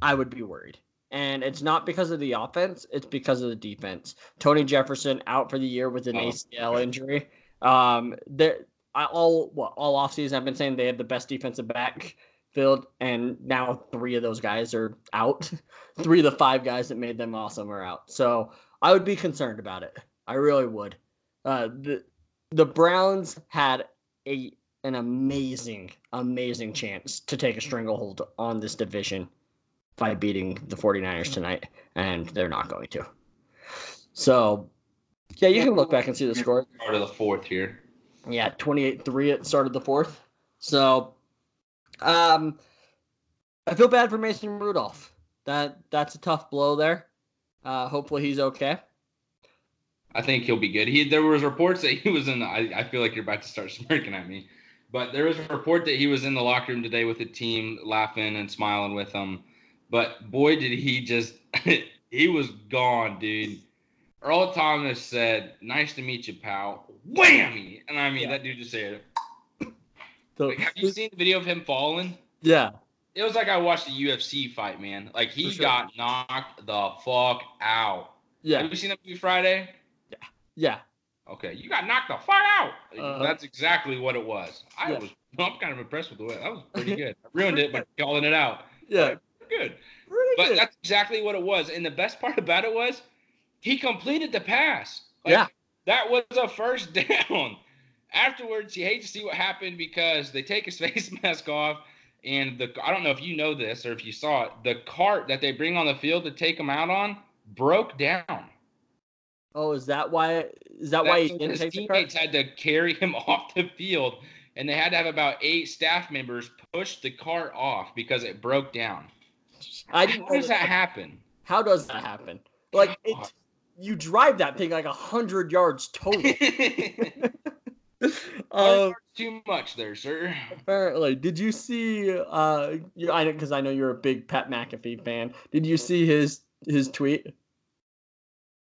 I would be worried. And it's not because of the offense, it's because of the defense. Tony Jefferson out for the year with an Oh, ACL okay. injury. Um, there, I all what all offseason I've been saying they have the best defensive back field, and now three of those guys are out. three of the five guys that made them awesome are out. So I would be concerned about it. I really would. Uh, the the Browns had a an amazing, amazing chance to take a stranglehold on this division by beating the 49ers tonight, and they're not going to. So, yeah, you can look back and see the score. Part of the fourth here. Yeah, 28 3 at the start of the fourth. So, um, I feel bad for Mason Rudolph. That That's a tough blow there. Uh, hopefully he's okay. I think he'll be good. He there was reports that he was in. The, I I feel like you're about to start smirking at me, but there was a report that he was in the locker room today with the team, laughing and smiling with them. But boy, did he just he was gone, dude. Earl Thomas said, "Nice to meet you, pal." Whammy, and I mean Yeah. that dude just said, So, like, "Have you seen the video of him falling?" yeah. It was like I watched a UFC fight, man. Like he sure. got knocked the fuck out. Yeah. Have you seen that movie Friday? Yeah. Yeah. Okay, you got knocked the fuck out. Uh-huh. That's exactly what it was. I Yeah. was. I'm kind of impressed with the way that was pretty good. I ruined it by calling it out. Yeah. Good, Really but good. that's exactly what it was. And the best part about it was, he completed the pass. Like, Yeah. that was a first down. Afterwards, you hate to see what happened because they take his face mask off, and the I don't know if you know this or if you saw it. The cart that they bring on the field to take him out on broke down. Oh, is that why? Is that why he didn't his take the teammates had to carry him off the field, and they had to have about eight staff members push the cart off because it broke down. I didn't. How know does that happen? How does that happen? Like it, you drive that thing like a hundred yards total. Um, too much there, sir. apparently, did you see? Uh, you, I because I know you're a big Pat McAfee fan. Did you see his his tweet?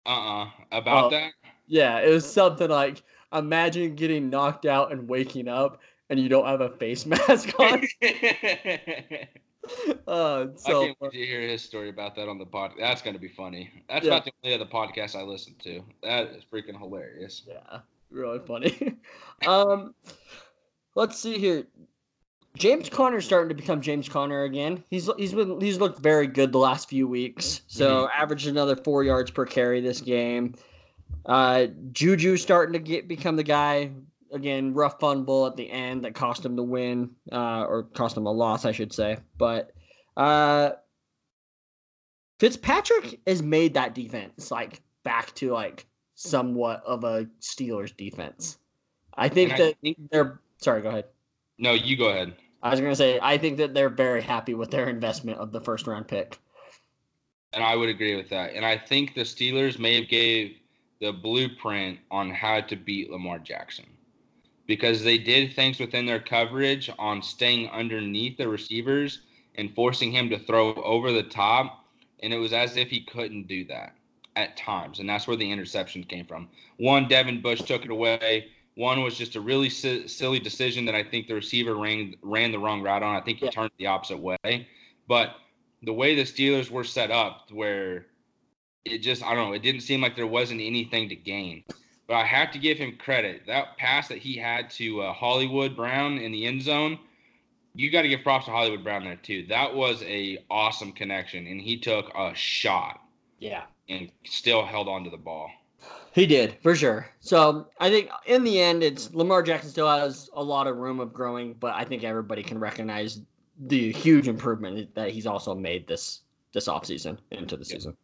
Uh-uh. About Oh. that? Yeah, it was something like, imagine getting knocked out and waking up, and you don't have a face mask on. It's so I can't wait to hear his story about that on the pod. That's gonna be funny. That's Yeah. about the only other podcast I listen to. That is freaking hilarious. Yeah, really funny. um, let's see here. James Conner's starting to become James Conner again. He's he's been he's looked very good the last few weeks. So averaged another four yards per carry this game. Uh, Juju starting to get become the guy again. Rough fumble at the end that cost him the win, uh, or cost him a loss, I should say. But uh, Fitzpatrick has made that defense like back to like somewhat of a Steelers defense. Mm-hmm. I think And I that think- they're sorry, go ahead. No, you go ahead. I was gonna say I think that they're very happy with their investment of the first round pick. And I would agree with that. And I think the Steelers may have gave the blueprint on how to beat Lamar Jackson. Because they did things within their coverage on staying underneath the receivers and forcing him to throw over the top. And it was as if he couldn't do that at times. And that's where the interception came from. One, Devin Bush took it away. One was just a really si- silly decision that I think the receiver ran, ran the wrong route on. I think he Yeah. turned the opposite way. But the way the Steelers were set up, where it just I don't know, it didn't seem like there wasn't anything to gain. But I have to give him credit. That pass that he had to uh, Hollywood Brown in the end zone, you got to give props to Hollywood Brown there too. That was a awesome connection, and he took a shot Yeah. And still held on to the ball. He did, for sure. So I think in the end it's Lamar Jackson still has a lot of room of growing, but I think everybody can recognize the huge improvement that he's also made this this offseason into the Yeah. season.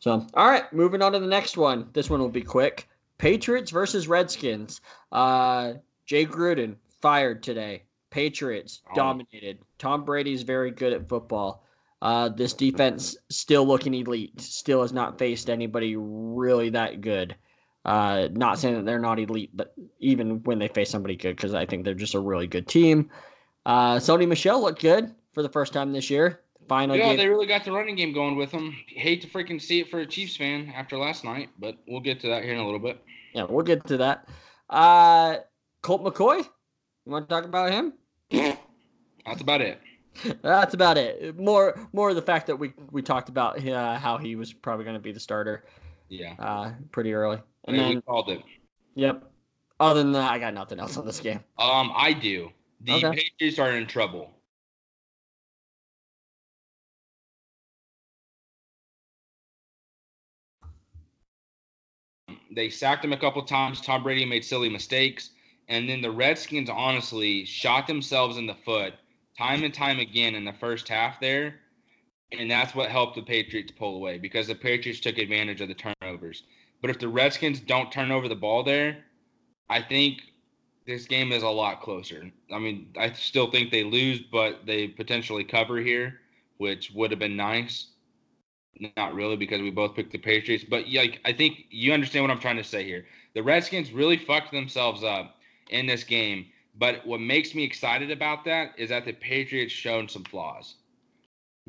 So all right, moving on to the next one. This one will be quick. Patriots versus Redskins. Uh Jay Gruden fired today. Patriots Oh. dominated. Tom Brady's very good at football. Uh, this defense still looking elite. Still has not faced anybody really that good. Uh, not saying that they're not elite, but even when they face somebody good, because I think they're just a really good team. Uh, Sony Michel looked good for the first time this year. Finally, Yeah, gave- they really got the running game going with them. Hate to freaking see it for a Chiefs fan after last night, but we'll get to that here in a little bit. yeah, we'll get to that. Uh, Colt McCoy, you want to talk about him? That's about it. That's about it. More, more of the fact that we we talked about uh, how he was probably going to be the starter Yeah, uh, pretty early, and Hey, then we called it. yep. Other than that, I got nothing else on this game. Um, I do. The Okay. Patriots are in trouble. They sacked him a couple times. Tom Brady made silly mistakes. And then the Redskins honestly shot themselves in the foot time and time again in the first half there. And that's what helped the Patriots pull away because the Patriots took advantage of the turnovers. But if the Redskins don't turn over the ball there, I think this game is a lot closer. I mean, I still think they lose, but they potentially cover here, which would have been nice. Not really, because we both picked the Patriots. But like, I think you understand what I'm trying to say here. The Redskins really fucked themselves up in this game. But what makes me excited about that is that the Patriots shown some flaws.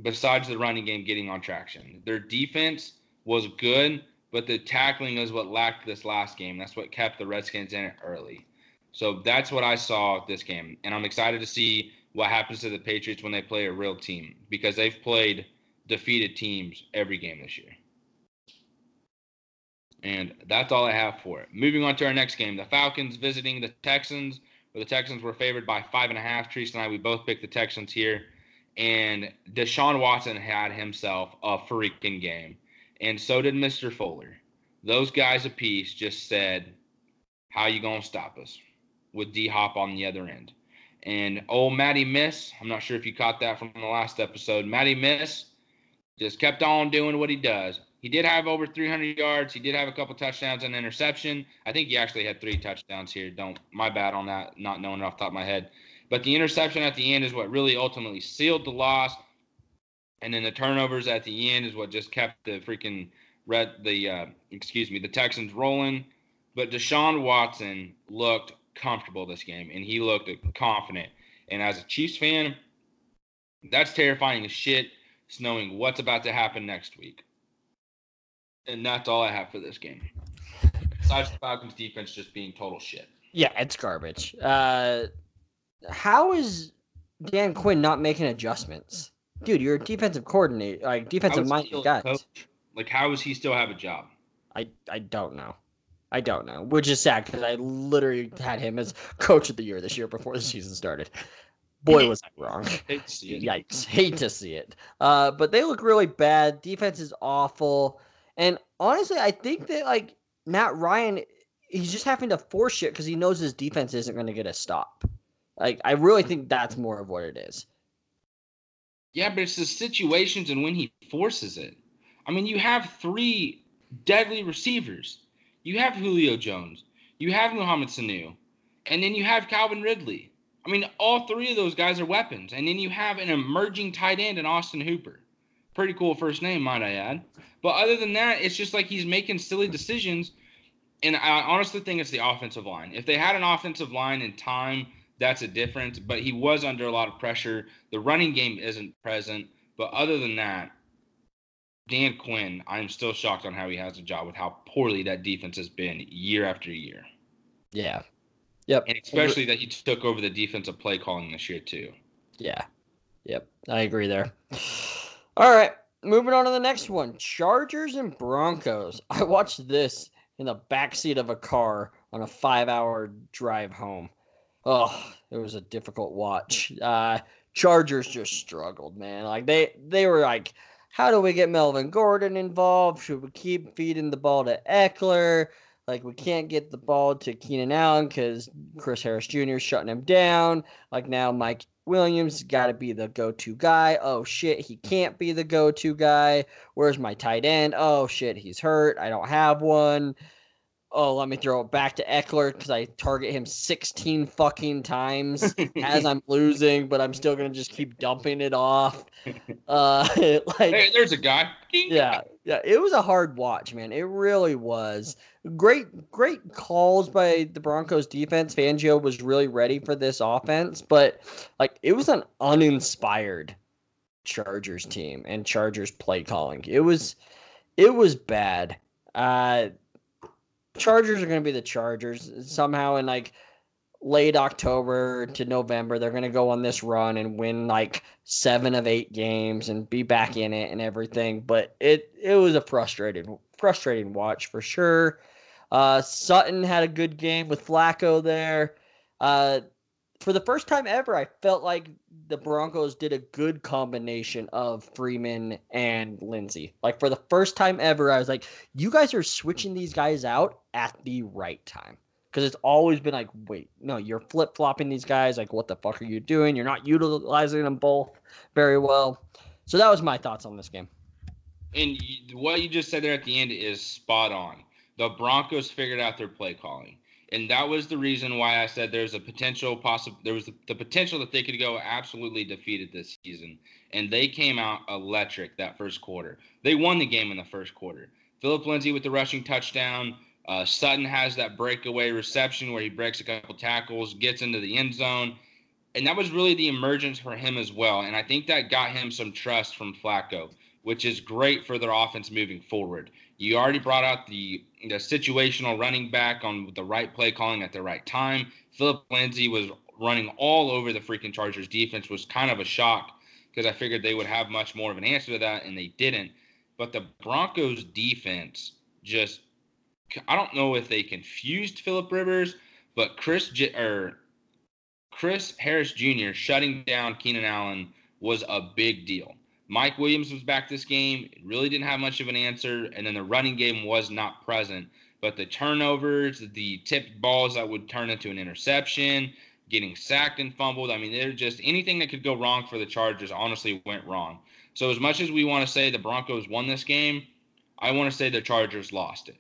Besides the running game getting on traction, their defense was good, but the tackling is what lacked this last game. That's what kept the Redskins in it early. So that's what I saw this game. And I'm excited to see what happens to the Patriots when they play a real team because they've played defeated teams every game this year. And that's all I have for it. Moving on to our next game the Falcons visiting the Texans, the Texans were favored by five and a half. Treese and I, we both picked the Texans here. And Deshaun Watson had himself a freaking game. And so did Mr. Fuller. Those guys apiece just said, How you gonna stop us? With D Hop on the other end. And old Matty Miss, I'm not sure if you caught that from the last episode. Matty Miss just kept on doing what he does. He did have over 300 yards. He did have a couple touchdowns and interception. I think he actually had three touchdowns here. Don't my bad on that, not knowing off top of my head. But the interception at the end is what really ultimately sealed the loss. And then the turnovers at the end is what just kept the freaking red the uh, excuse me the Texans rolling. But Deshaun Watson looked comfortable this game, and he looked confident. And as a Chiefs fan, that's terrifying as shit. It's knowing what's about to happen next week. And that's all I have for this game. Besides the Falcons defense just being total shit. Yeah, it's garbage. Uh, how is Dan Quinn not making adjustments? Dude, you're a defensive coordinator, like defensive minded guy. Like, how does he still have a job? I I don't know. I don't know, which is sad because I literally had him as coach of the year this year before the season started. Boy, was I wrong. Hate to see it. Yikes. Hate to see it. Uh, but they look really bad. Defense is awful. And honestly, I think that like Matt Ryan, he's just having to force it because he knows his defense isn't going to get a stop. Like, I really think that's more of what it is. Yeah, but it's the situations and when he forces it. I mean, you have three deadly receivers. You have Julio Jones. You have Mohamed Sanu. And then you have Calvin Ridley. I mean, all three of those guys are weapons. And then you have an emerging tight end in Austin Hooper. Pretty cool first name, might I add. But other than that, it's just like he's making silly decisions. And I honestly think it's the offensive line. If they had an offensive line in time, that's a difference. But he was under a lot of pressure. The running game isn't present. But other than that, Dan Quinn, I'm still shocked on how he has a job with how poorly that defense has been year after year. Yeah, Yep. And especially that he took over the defensive play calling this year too. Yeah. Yep. I agree there. All right. Moving on to the next one. Chargers and Broncos. I watched this in the backseat of a car on a five hour drive home. Oh, it was a difficult watch. Uh Chargers just struggled, man. Like they they were like, how do we get Melvin Gordon involved? Should we keep feeding the ball to Ekeler? Like we can't get the ball to Keenan Allen because Chris Harris Jr. is shutting him down. Like now Mike Williams got to be the go-to guy. Oh shit, he can't be the go-to guy. Where's my tight end? Oh shit, he's hurt. I don't have one oh, let me throw it back to Ekeler because I target him 16 fucking times as I'm losing, but I'm still gonna just keep dumping it off. Uh, like hey, there's a guy. yeah, yeah, it was a hard watch, man. It really was. Great, great calls by the Broncos defense. Fangio was really ready for this offense, but like it was an uninspired Chargers team and Chargers play calling. It was, it was bad. Uh, Chargers are going to be the Chargers somehow in like late October to November. They're going to go on this run and win like seven of eight games and be back in it and everything. But it it was a frustrating frustrating watch for sure. Uh, Sutton had a good game with Flacco there. Uh, for the first time ever, I felt like the Broncos did a good combination of Freeman and Lindsay. Like for the first time ever, I was like, you guys are switching these guys out at the right time. Because it's always been like, wait, no, you're flip flopping these guys. Like, what the fuck are you doing? You're not utilizing them both very well. So that was my thoughts on this game. And what you just said there at the end is spot on. The Broncos figured out their play calling and that was the reason why I said there's a potential possible there was the, the, potential that they could go absolutely defeated this season, and they came out electric that first quarter. They won the game in the first quarter. Phillip Lindsay with the rushing touchdown. Uh, Sutton has that breakaway reception where he breaks a couple tackles, gets into the end zone, and that was really the emergence for him as well. And I think that got him some trust from Flacco, which is great for their offense moving forward. You already brought out the, the situational running back on the right play calling at the right time. Phillip Lindsay was running all over the freaking Chargers defense was kind of a shock because I figured they would have much more of an answer to that, and they didn't. But the Broncos defense just I don't know if they confused Philip Rivers, but Chris J- or Chris Harris Jr. shutting down Keenan Allen was a big deal. Mike Williams was back this game, really didn't have much of an answer, and then the running game was not present. But the turnovers, the tipped balls that would turn into an interception, getting sacked and fumbled, I mean, they're just anything that could go wrong for the Chargers honestly went wrong. So, as much as we want to say the Broncos won this game, I want to say the Chargers lost it.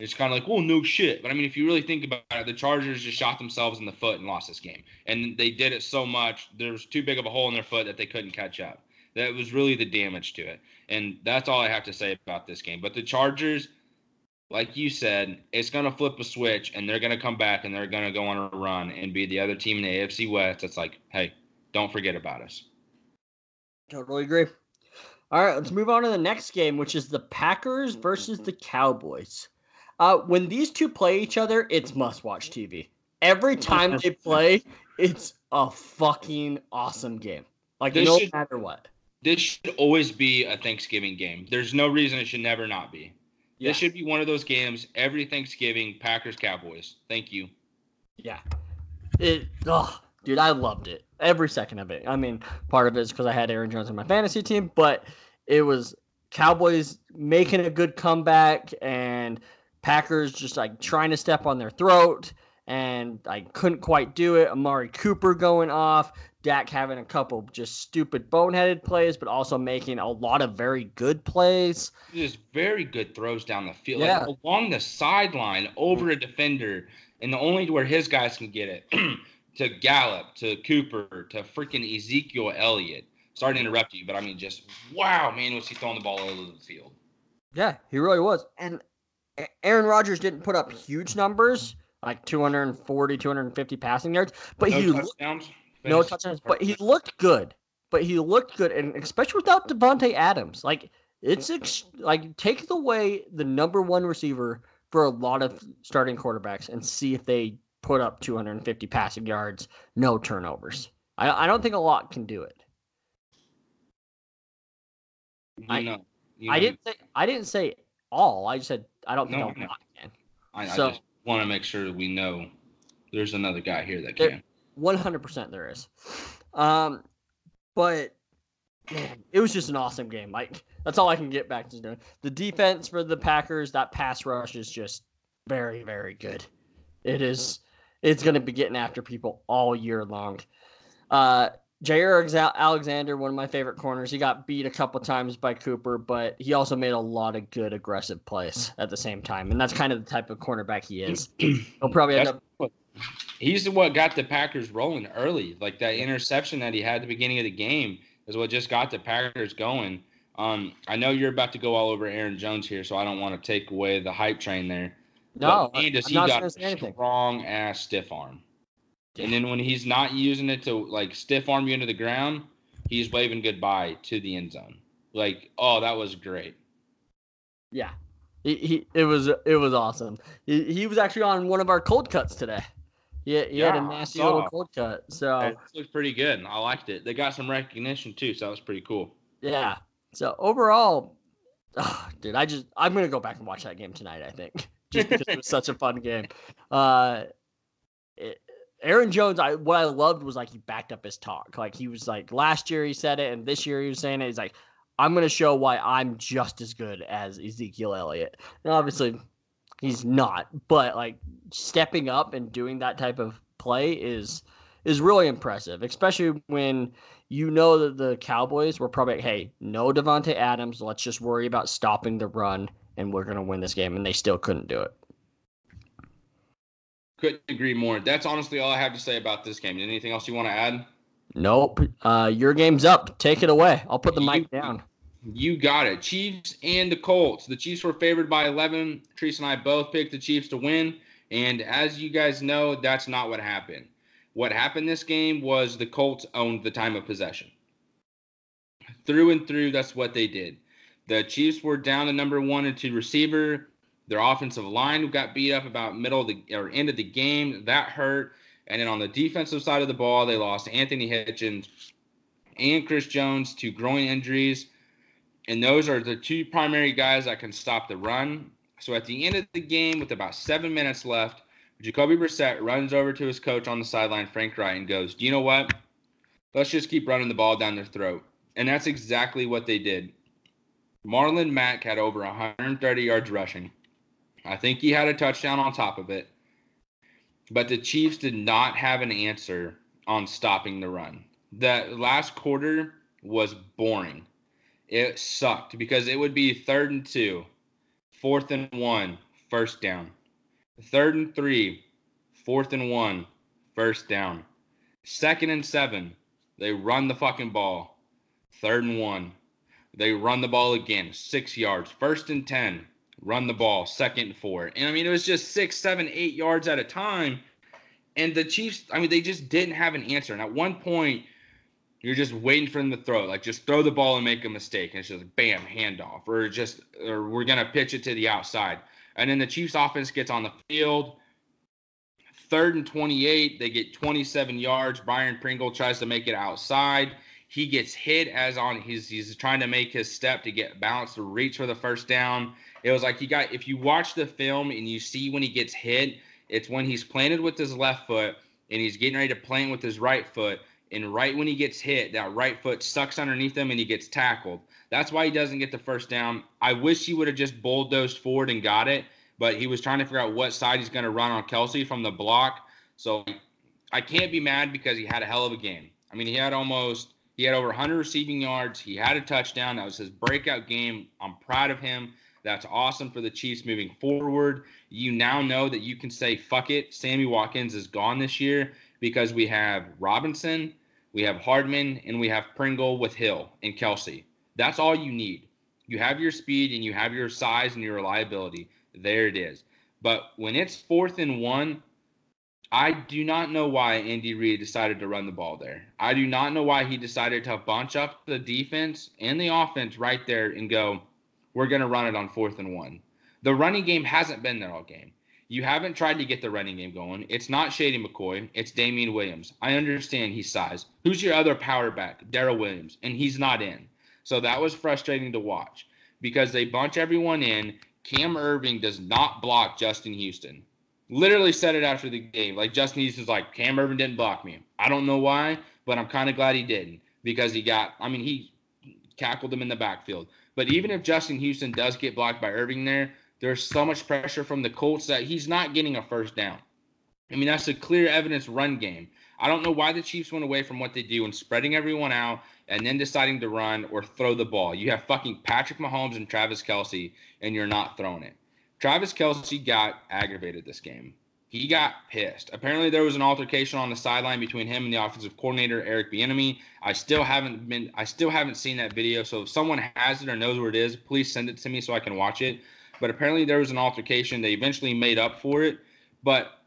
It's kind of like, well, no shit. But I mean, if you really think about it, the Chargers just shot themselves in the foot and lost this game. And they did it so much, there was too big of a hole in their foot that they couldn't catch up. That was really the damage to it. And that's all I have to say about this game. But the Chargers, like you said, it's going to flip a switch and they're going to come back and they're going to go on a run and be the other team in the AFC West that's like, hey, don't forget about us. Totally agree. All right, let's move on to the next game, which is the Packers versus the Cowboys. Uh, when these two play each other, it's must watch TV. every time they play, it's a fucking awesome game. Like This no should- matter what. This should always be a Thanksgiving game. There's no reason it should never not be. Yeah. This should be one of those games every Thanksgiving, Packers Cowboys. Thank you. Yeah. It oh, dude, I loved it. Every second of it. I mean, part of it is because I had Aaron Jones on my fantasy team, but it was Cowboys making a good comeback and Packers just like trying to step on their throat and I couldn't quite do it. Amari Cooper going off, Dak having a couple just stupid boneheaded plays, but also making a lot of very good plays. Just very good throws down the field, Yeah. like along the sideline, over a defender, and the only where his guys can get it to Gallup, to Cooper, to freaking Ezekiel Elliott. Sorry to interrupt you, but I mean, just wow, man, was he throwing the ball all over the field? Yeah, he really was. And Aaron Rodgers didn't put up huge numbers, like 240, 250 passing yards, but no he looked, touchdowns. No touchdowns, but he looked good. But he looked good, and especially without Davante Adams, like it's mm-hmm. ex- like take away the number one receiver for a lot of starting quarterbacks and see if they put up 250 passing yards, no turnovers. I, I don't think a lot can do it. You I- know, I know, didn't say I didn't say all. I just said I don't think No, a lot can. I, so- I just want to make sure we know there's another guy here that There- can. One hundred percent, there is. Um, but man, it was just an awesome game. Like that's all I can get back to doing. The defense for the Packers, that pass rush is just very, very good. It is. It's going to be getting after people all year long. Uh, Jaire Alexander, one of my favorite corners, he got beat a couple times by Cooper, but he also made a lot of good aggressive plays at the same time, and that's kind of the type of cornerback he is. He'll probably end up. He's the what got the Packers rolling early. Like that interception that he had at the beginning of the game is what just got the Packers going. Um, I know you're about to go all over Aaron Jones here, so I don't want to take away the hype train there. No, But man, does he got going to say a strong ass stiff arm. And then when he's not using it to like stiff arm you into the ground, he's waving goodbye to the end zone. Like, oh, that was great. Yeah, he, he it was it was awesome. He, he was actually on one of our cold cuts today. He, he had a Yeah, nasty little cold cut. So It looks pretty good. I liked it. They got some recognition too, so that was pretty cool. yeah. So overall, ah, dude, I just I'm gonna go back and watch that game tonight. I think just because it was such a fun game. Uh, it, Aaron Jones, I what I loved was like he backed up his talk. Like he was like last year he said it, and this year he was saying it. He's like, I'm gonna show why I'm just as good as Ezekiel Elliott. And obviously, he's not, but like stepping up and doing that type of play is is really impressive, especially when you know that the Cowboys were probably, hey, no Davante Adams. Let's just worry about stopping the run, and we're gonna win this game. And they still couldn't do it. Couldn't agree more. That's honestly all I have to say about this game. Anything else you want to add? Nope. Uh, your game's up. Take it away. I'll put the You- mic down. You got it. Chiefs and the Colts. The Chiefs were favored by 11. Treese and I both picked the Chiefs to win. And as you guys know, that's not what happened. What happened this game was the Colts owned the time of possession. Through and through, that's what they did. The Chiefs were down the number one and two receiver. Their offensive line got beat up about middle of the or end of the game. That hurt. And then on the defensive side of the ball, they lost Anthony Hitchens and Chris Jones to groin injuries. And those are the two primary guys that can stop the run. So at the end of the game, with about seven minutes left, Jacoby Brissett runs over to his coach on the sideline, Frank Reich, and goes, Do you know what? Let's just keep running the ball down their throat. And that's exactly what they did. Marlon Mack had over 130 yards rushing. I think he had a touchdown on top of it. But the Chiefs did not have an answer on stopping the run. That last quarter was boring. It sucked because it would be third and two, fourth and one, first down. Third and three, fourth and one, first down. Second and seven, they run the fucking ball. Third and one, they run the ball again, six yards. First and 10, run the ball, second and four. And I mean, it was just six, seven, eight yards at a time. And the Chiefs, I mean, they just didn't have an answer. And at one point, you're just waiting for them to throw. Like, just throw the ball and make a mistake. And it's just bam, handoff. Or just, or we're to pitch it to the outside. And then the Chiefs offense gets on the field. Third and 28, they get 27 yards. Byron Pringle tries to make it outside. He gets hit as on he's he's trying to make his step to get balance to reach for the first down. It was like he got if you watch the film and you see when he gets hit, it's when he's planted with his left foot and he's getting ready to plant with his right foot. And right when he gets hit, that right foot sucks underneath him and he gets tackled. That's why he doesn't get the first down. I wish he would have just bulldozed forward and got it, but he was trying to figure out what side he's going to run on Kelce from the block. So I can't be mad because he had a hell of a game. I mean, he had almost he had over 100 receiving yards. He had a touchdown. That was his breakout game. I'm proud of him. That's awesome for the Chiefs moving forward. You now know that you can say, fuck it, Sammy Watkins is gone this year because we have Robinson, we have Hardman, and we have Pringle with Hill and Kelce. That's all you need. You have your speed and you have your size and your reliability. There it is. But when it's fourth and one, I do not know why Andy Reid decided to run the ball there. I do not know why he decided to bunch up the defense and the offense right there and go, we're going to run it on fourth and one. The running game hasn't been there all game. You haven't tried to get the running game going. It's not Shady McCoy. It's Damien Williams. I understand he's size. Who's your other power back? Darrel Williams. And he's not in. So that was frustrating to watch because they bunch everyone in. Cam Erving does not block Justin Houston literally said it after the game. Like Justin Houston's like, Cam Erving didn't block me. I don't know why, but I'm kind of glad he didn't because he got, I mean, he tackled him in the backfield. But even if Justin Houston does get blocked by Erving there, there's so much pressure from the Colts that he's not getting a first down. I mean, that's a clear evidence run game. I don't know why the Chiefs went away from what they do and spreading everyone out and then deciding to run or throw the ball. You have fucking Patrick Mahomes and Travis Kelce, and you're not throwing it. Travis Kelce got aggravated this game. He got pissed. Apparently, there was an altercation on the sideline between him and the offensive coordinator Eric Bieniemy. I still haven't been. I still haven't seen that video. So if someone has it or knows where it is, please send it to me so I can watch it. But apparently, there was an altercation. They eventually made up for it. But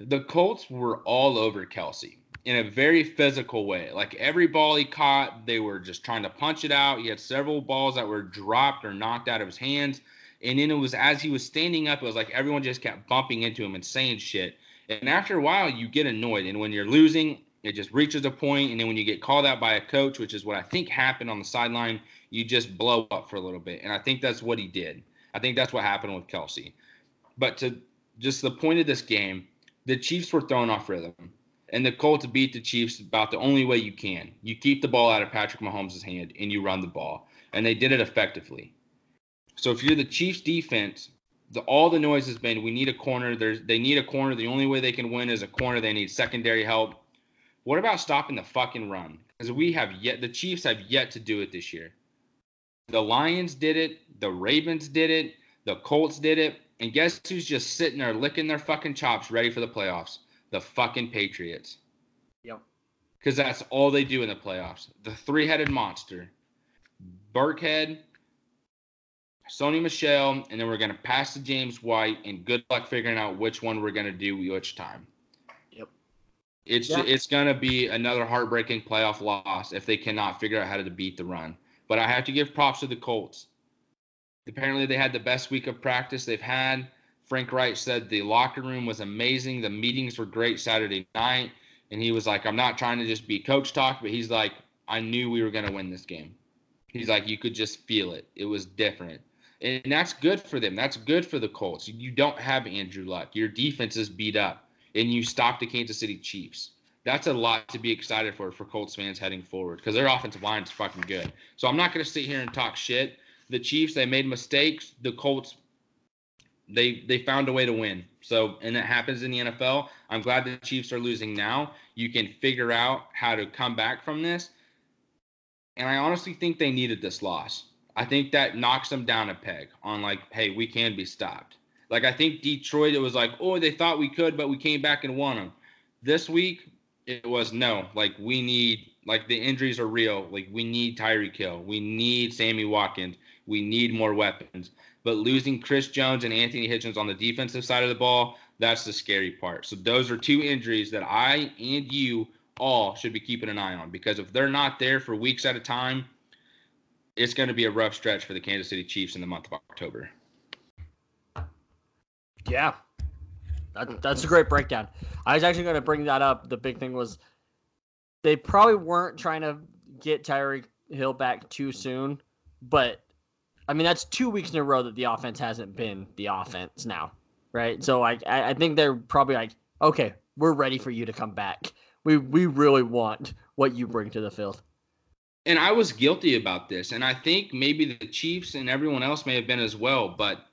the Colts were all over Kelce in a very physical way. Like every ball he caught, they were just trying to punch it out. He had several balls that were dropped or knocked out of his hands. And then it was as he was standing up, it was like everyone just kept bumping into him and saying shit. And after a while, you get annoyed. And when you're losing, it just reaches a point. And then when you get called out by a coach, which is what I think happened on the sideline, you just blow up for a little bit. And I think that's what he did. I think that's what happened with Kelce. But to just the point of this game, the Chiefs were thrown off rhythm. And the Colts beat the Chiefs about the only way you can. You keep the ball out of Patrick Mahomes' hand and you run the ball. And they did it effectively. So if you're the Chiefs defense, the, all the noise has been we need a corner. There's they need a corner. The only way they can win is a corner. They need secondary help. What about stopping the fucking run? Because we have yet the Chiefs have yet to do it this year. The Lions did it. The Ravens did it. The Colts did it. And guess who's just sitting there licking their fucking chops, ready for the playoffs? The fucking Patriots. Yep. Because that's all they do in the playoffs. The three-headed monster. Burkhead, Sony Michel, and then we're going to pass to James White, and good luck figuring out which one we're going to do which time. Yep. It's yeah. it's going to be another heartbreaking playoff loss if they cannot figure out how to beat the run. But I have to give props to the Colts. Apparently, they had the best week of practice they've had. Frank Reich said the locker room was amazing. The meetings were great Saturday night. And he was like, I'm not trying to just be coach talk, but he's like, I knew we were going to win this game. He's like, you could just feel it. It was different and that's good for them. That's good for the Colts. You don't have Andrew Luck. Your defense is beat up, and you stop the Kansas City Chiefs. That's a lot to be excited for for Colts fans heading forward because their offensive line is fucking good. So I'm not going to sit here and talk shit. The Chiefs they made mistakes. The Colts they they found a way to win. So and that happens in the NFL. I'm glad the Chiefs are losing now. You can figure out how to come back from this. And I honestly think they needed this loss. I think that knocks them down a peg on like, hey, we can be stopped. Like I think Detroit, it was like, oh, they thought we could, but we came back and won them. This week, it was no. Like we need, like the injuries are real. Like we need Tyreek Hill, we need Sammy Watkins, we need more weapons. But losing Chris Jones and Anthony Hitchens on the defensive side of the ball, that's the scary part. So those are two injuries that I and you all should be keeping an eye on because if they're not there for weeks at a time, it's going to be a rough stretch for the Kansas City Chiefs in the month of October. Yeah. That, mm, that's a mm. great breakdown. I was actually going to bring that up. The big thing was they probably weren't trying to get Tyreek Hill back too soon, but I mean that's two weeks in a row that the offense hasn't been the offense now, right? So I I think they're probably like, okay, we're ready for you to come back. We we really want what you bring to the field. And I was guilty about this, and I think maybe the Chiefs and everyone else may have been as well, but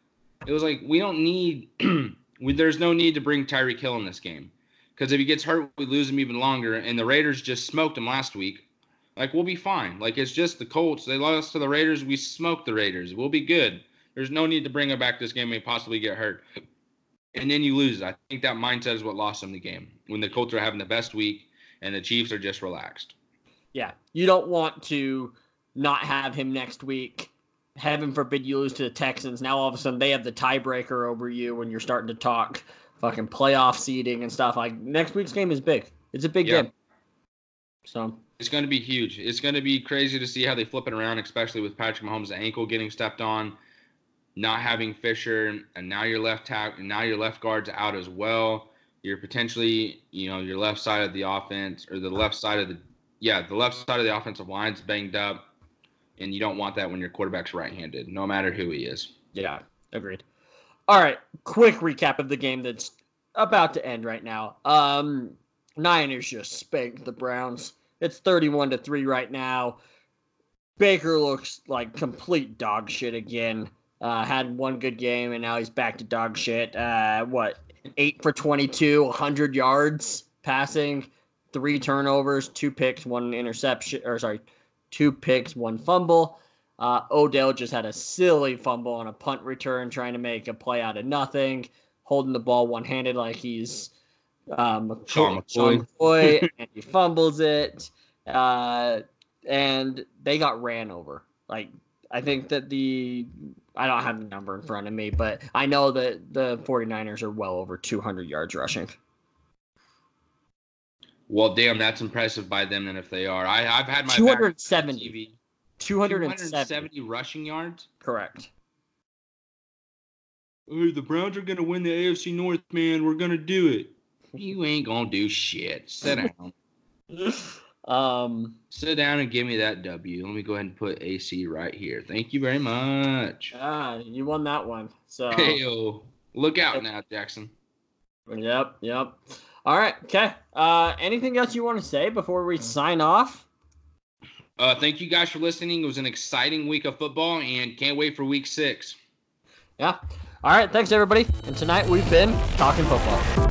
it was like we don't need we, there's no need to bring Tyreek Hill in this game. Because if he gets hurt, we lose him even longer. And the Raiders just smoked him last week. Like we'll be fine. Like it's just the Colts. They lost to the Raiders. We smoked the Raiders. We'll be good. There's no need to bring him back this game and possibly get hurt. And then you lose. I think that mindset is what lost them the game. When the Colts are having the best week and the Chiefs are just relaxed. Yeah. You don't want to not have him next week. Heaven forbid you lose to the Texans. Now all of a sudden they have the tiebreaker over you when you're starting to talk fucking playoff seeding and stuff. Like next week's game is big. It's a big yeah. game. So it's going to be huge. It's going to be crazy to see how they flip it around, especially with Patrick Mahomes' ankle getting stepped on, not having Fisher, and now your left and now your left guard's out as well. You're potentially, you know, your left side of the offense or the left side of the, yeah, the left side of the offensive line's banged up, and you don't want that when your quarterback's right-handed, no matter who he is. Yeah, agreed. All right, quick recap of the game that's about to end right now. Um, Niners just spanked the Browns. It's 31 to 3 right now. Baker looks like complete dog shit again. Uh, had one good game and now he's back to dog shit. Uh, what? 8 for 22, 100 yards passing, three turnovers, two picks, one interception, or sorry, two picks, one fumble. Uh, Odell just had a silly fumble on a punt return, trying to make a play out of nothing, holding the ball one handed like he's um, Sean McCoy, and he fumbles it. Uh, and they got ran over. Like, I think that the, I don't have the number in front of me, but I know that the 49ers are well over 200 yards rushing. Well, damn, that's impressive by them. Then if they are, I, I've had my 270. 270 rushing yards. Correct. Hey, the Browns are gonna win the AFC North, man. We're gonna do it. You ain't gonna do shit. Sit down. um, sit down and give me that W. Let me go ahead and put AC right here. Thank you very much. Ah, you won that one. So. Hey, look out now, Jackson. Yep, yep. All right, okay. Uh, anything else you want to say before we sign off? Uh, thank you guys for listening. It was an exciting week of football and can't wait for week six. Yeah. All right. Thanks, everybody. And tonight we've been talking football.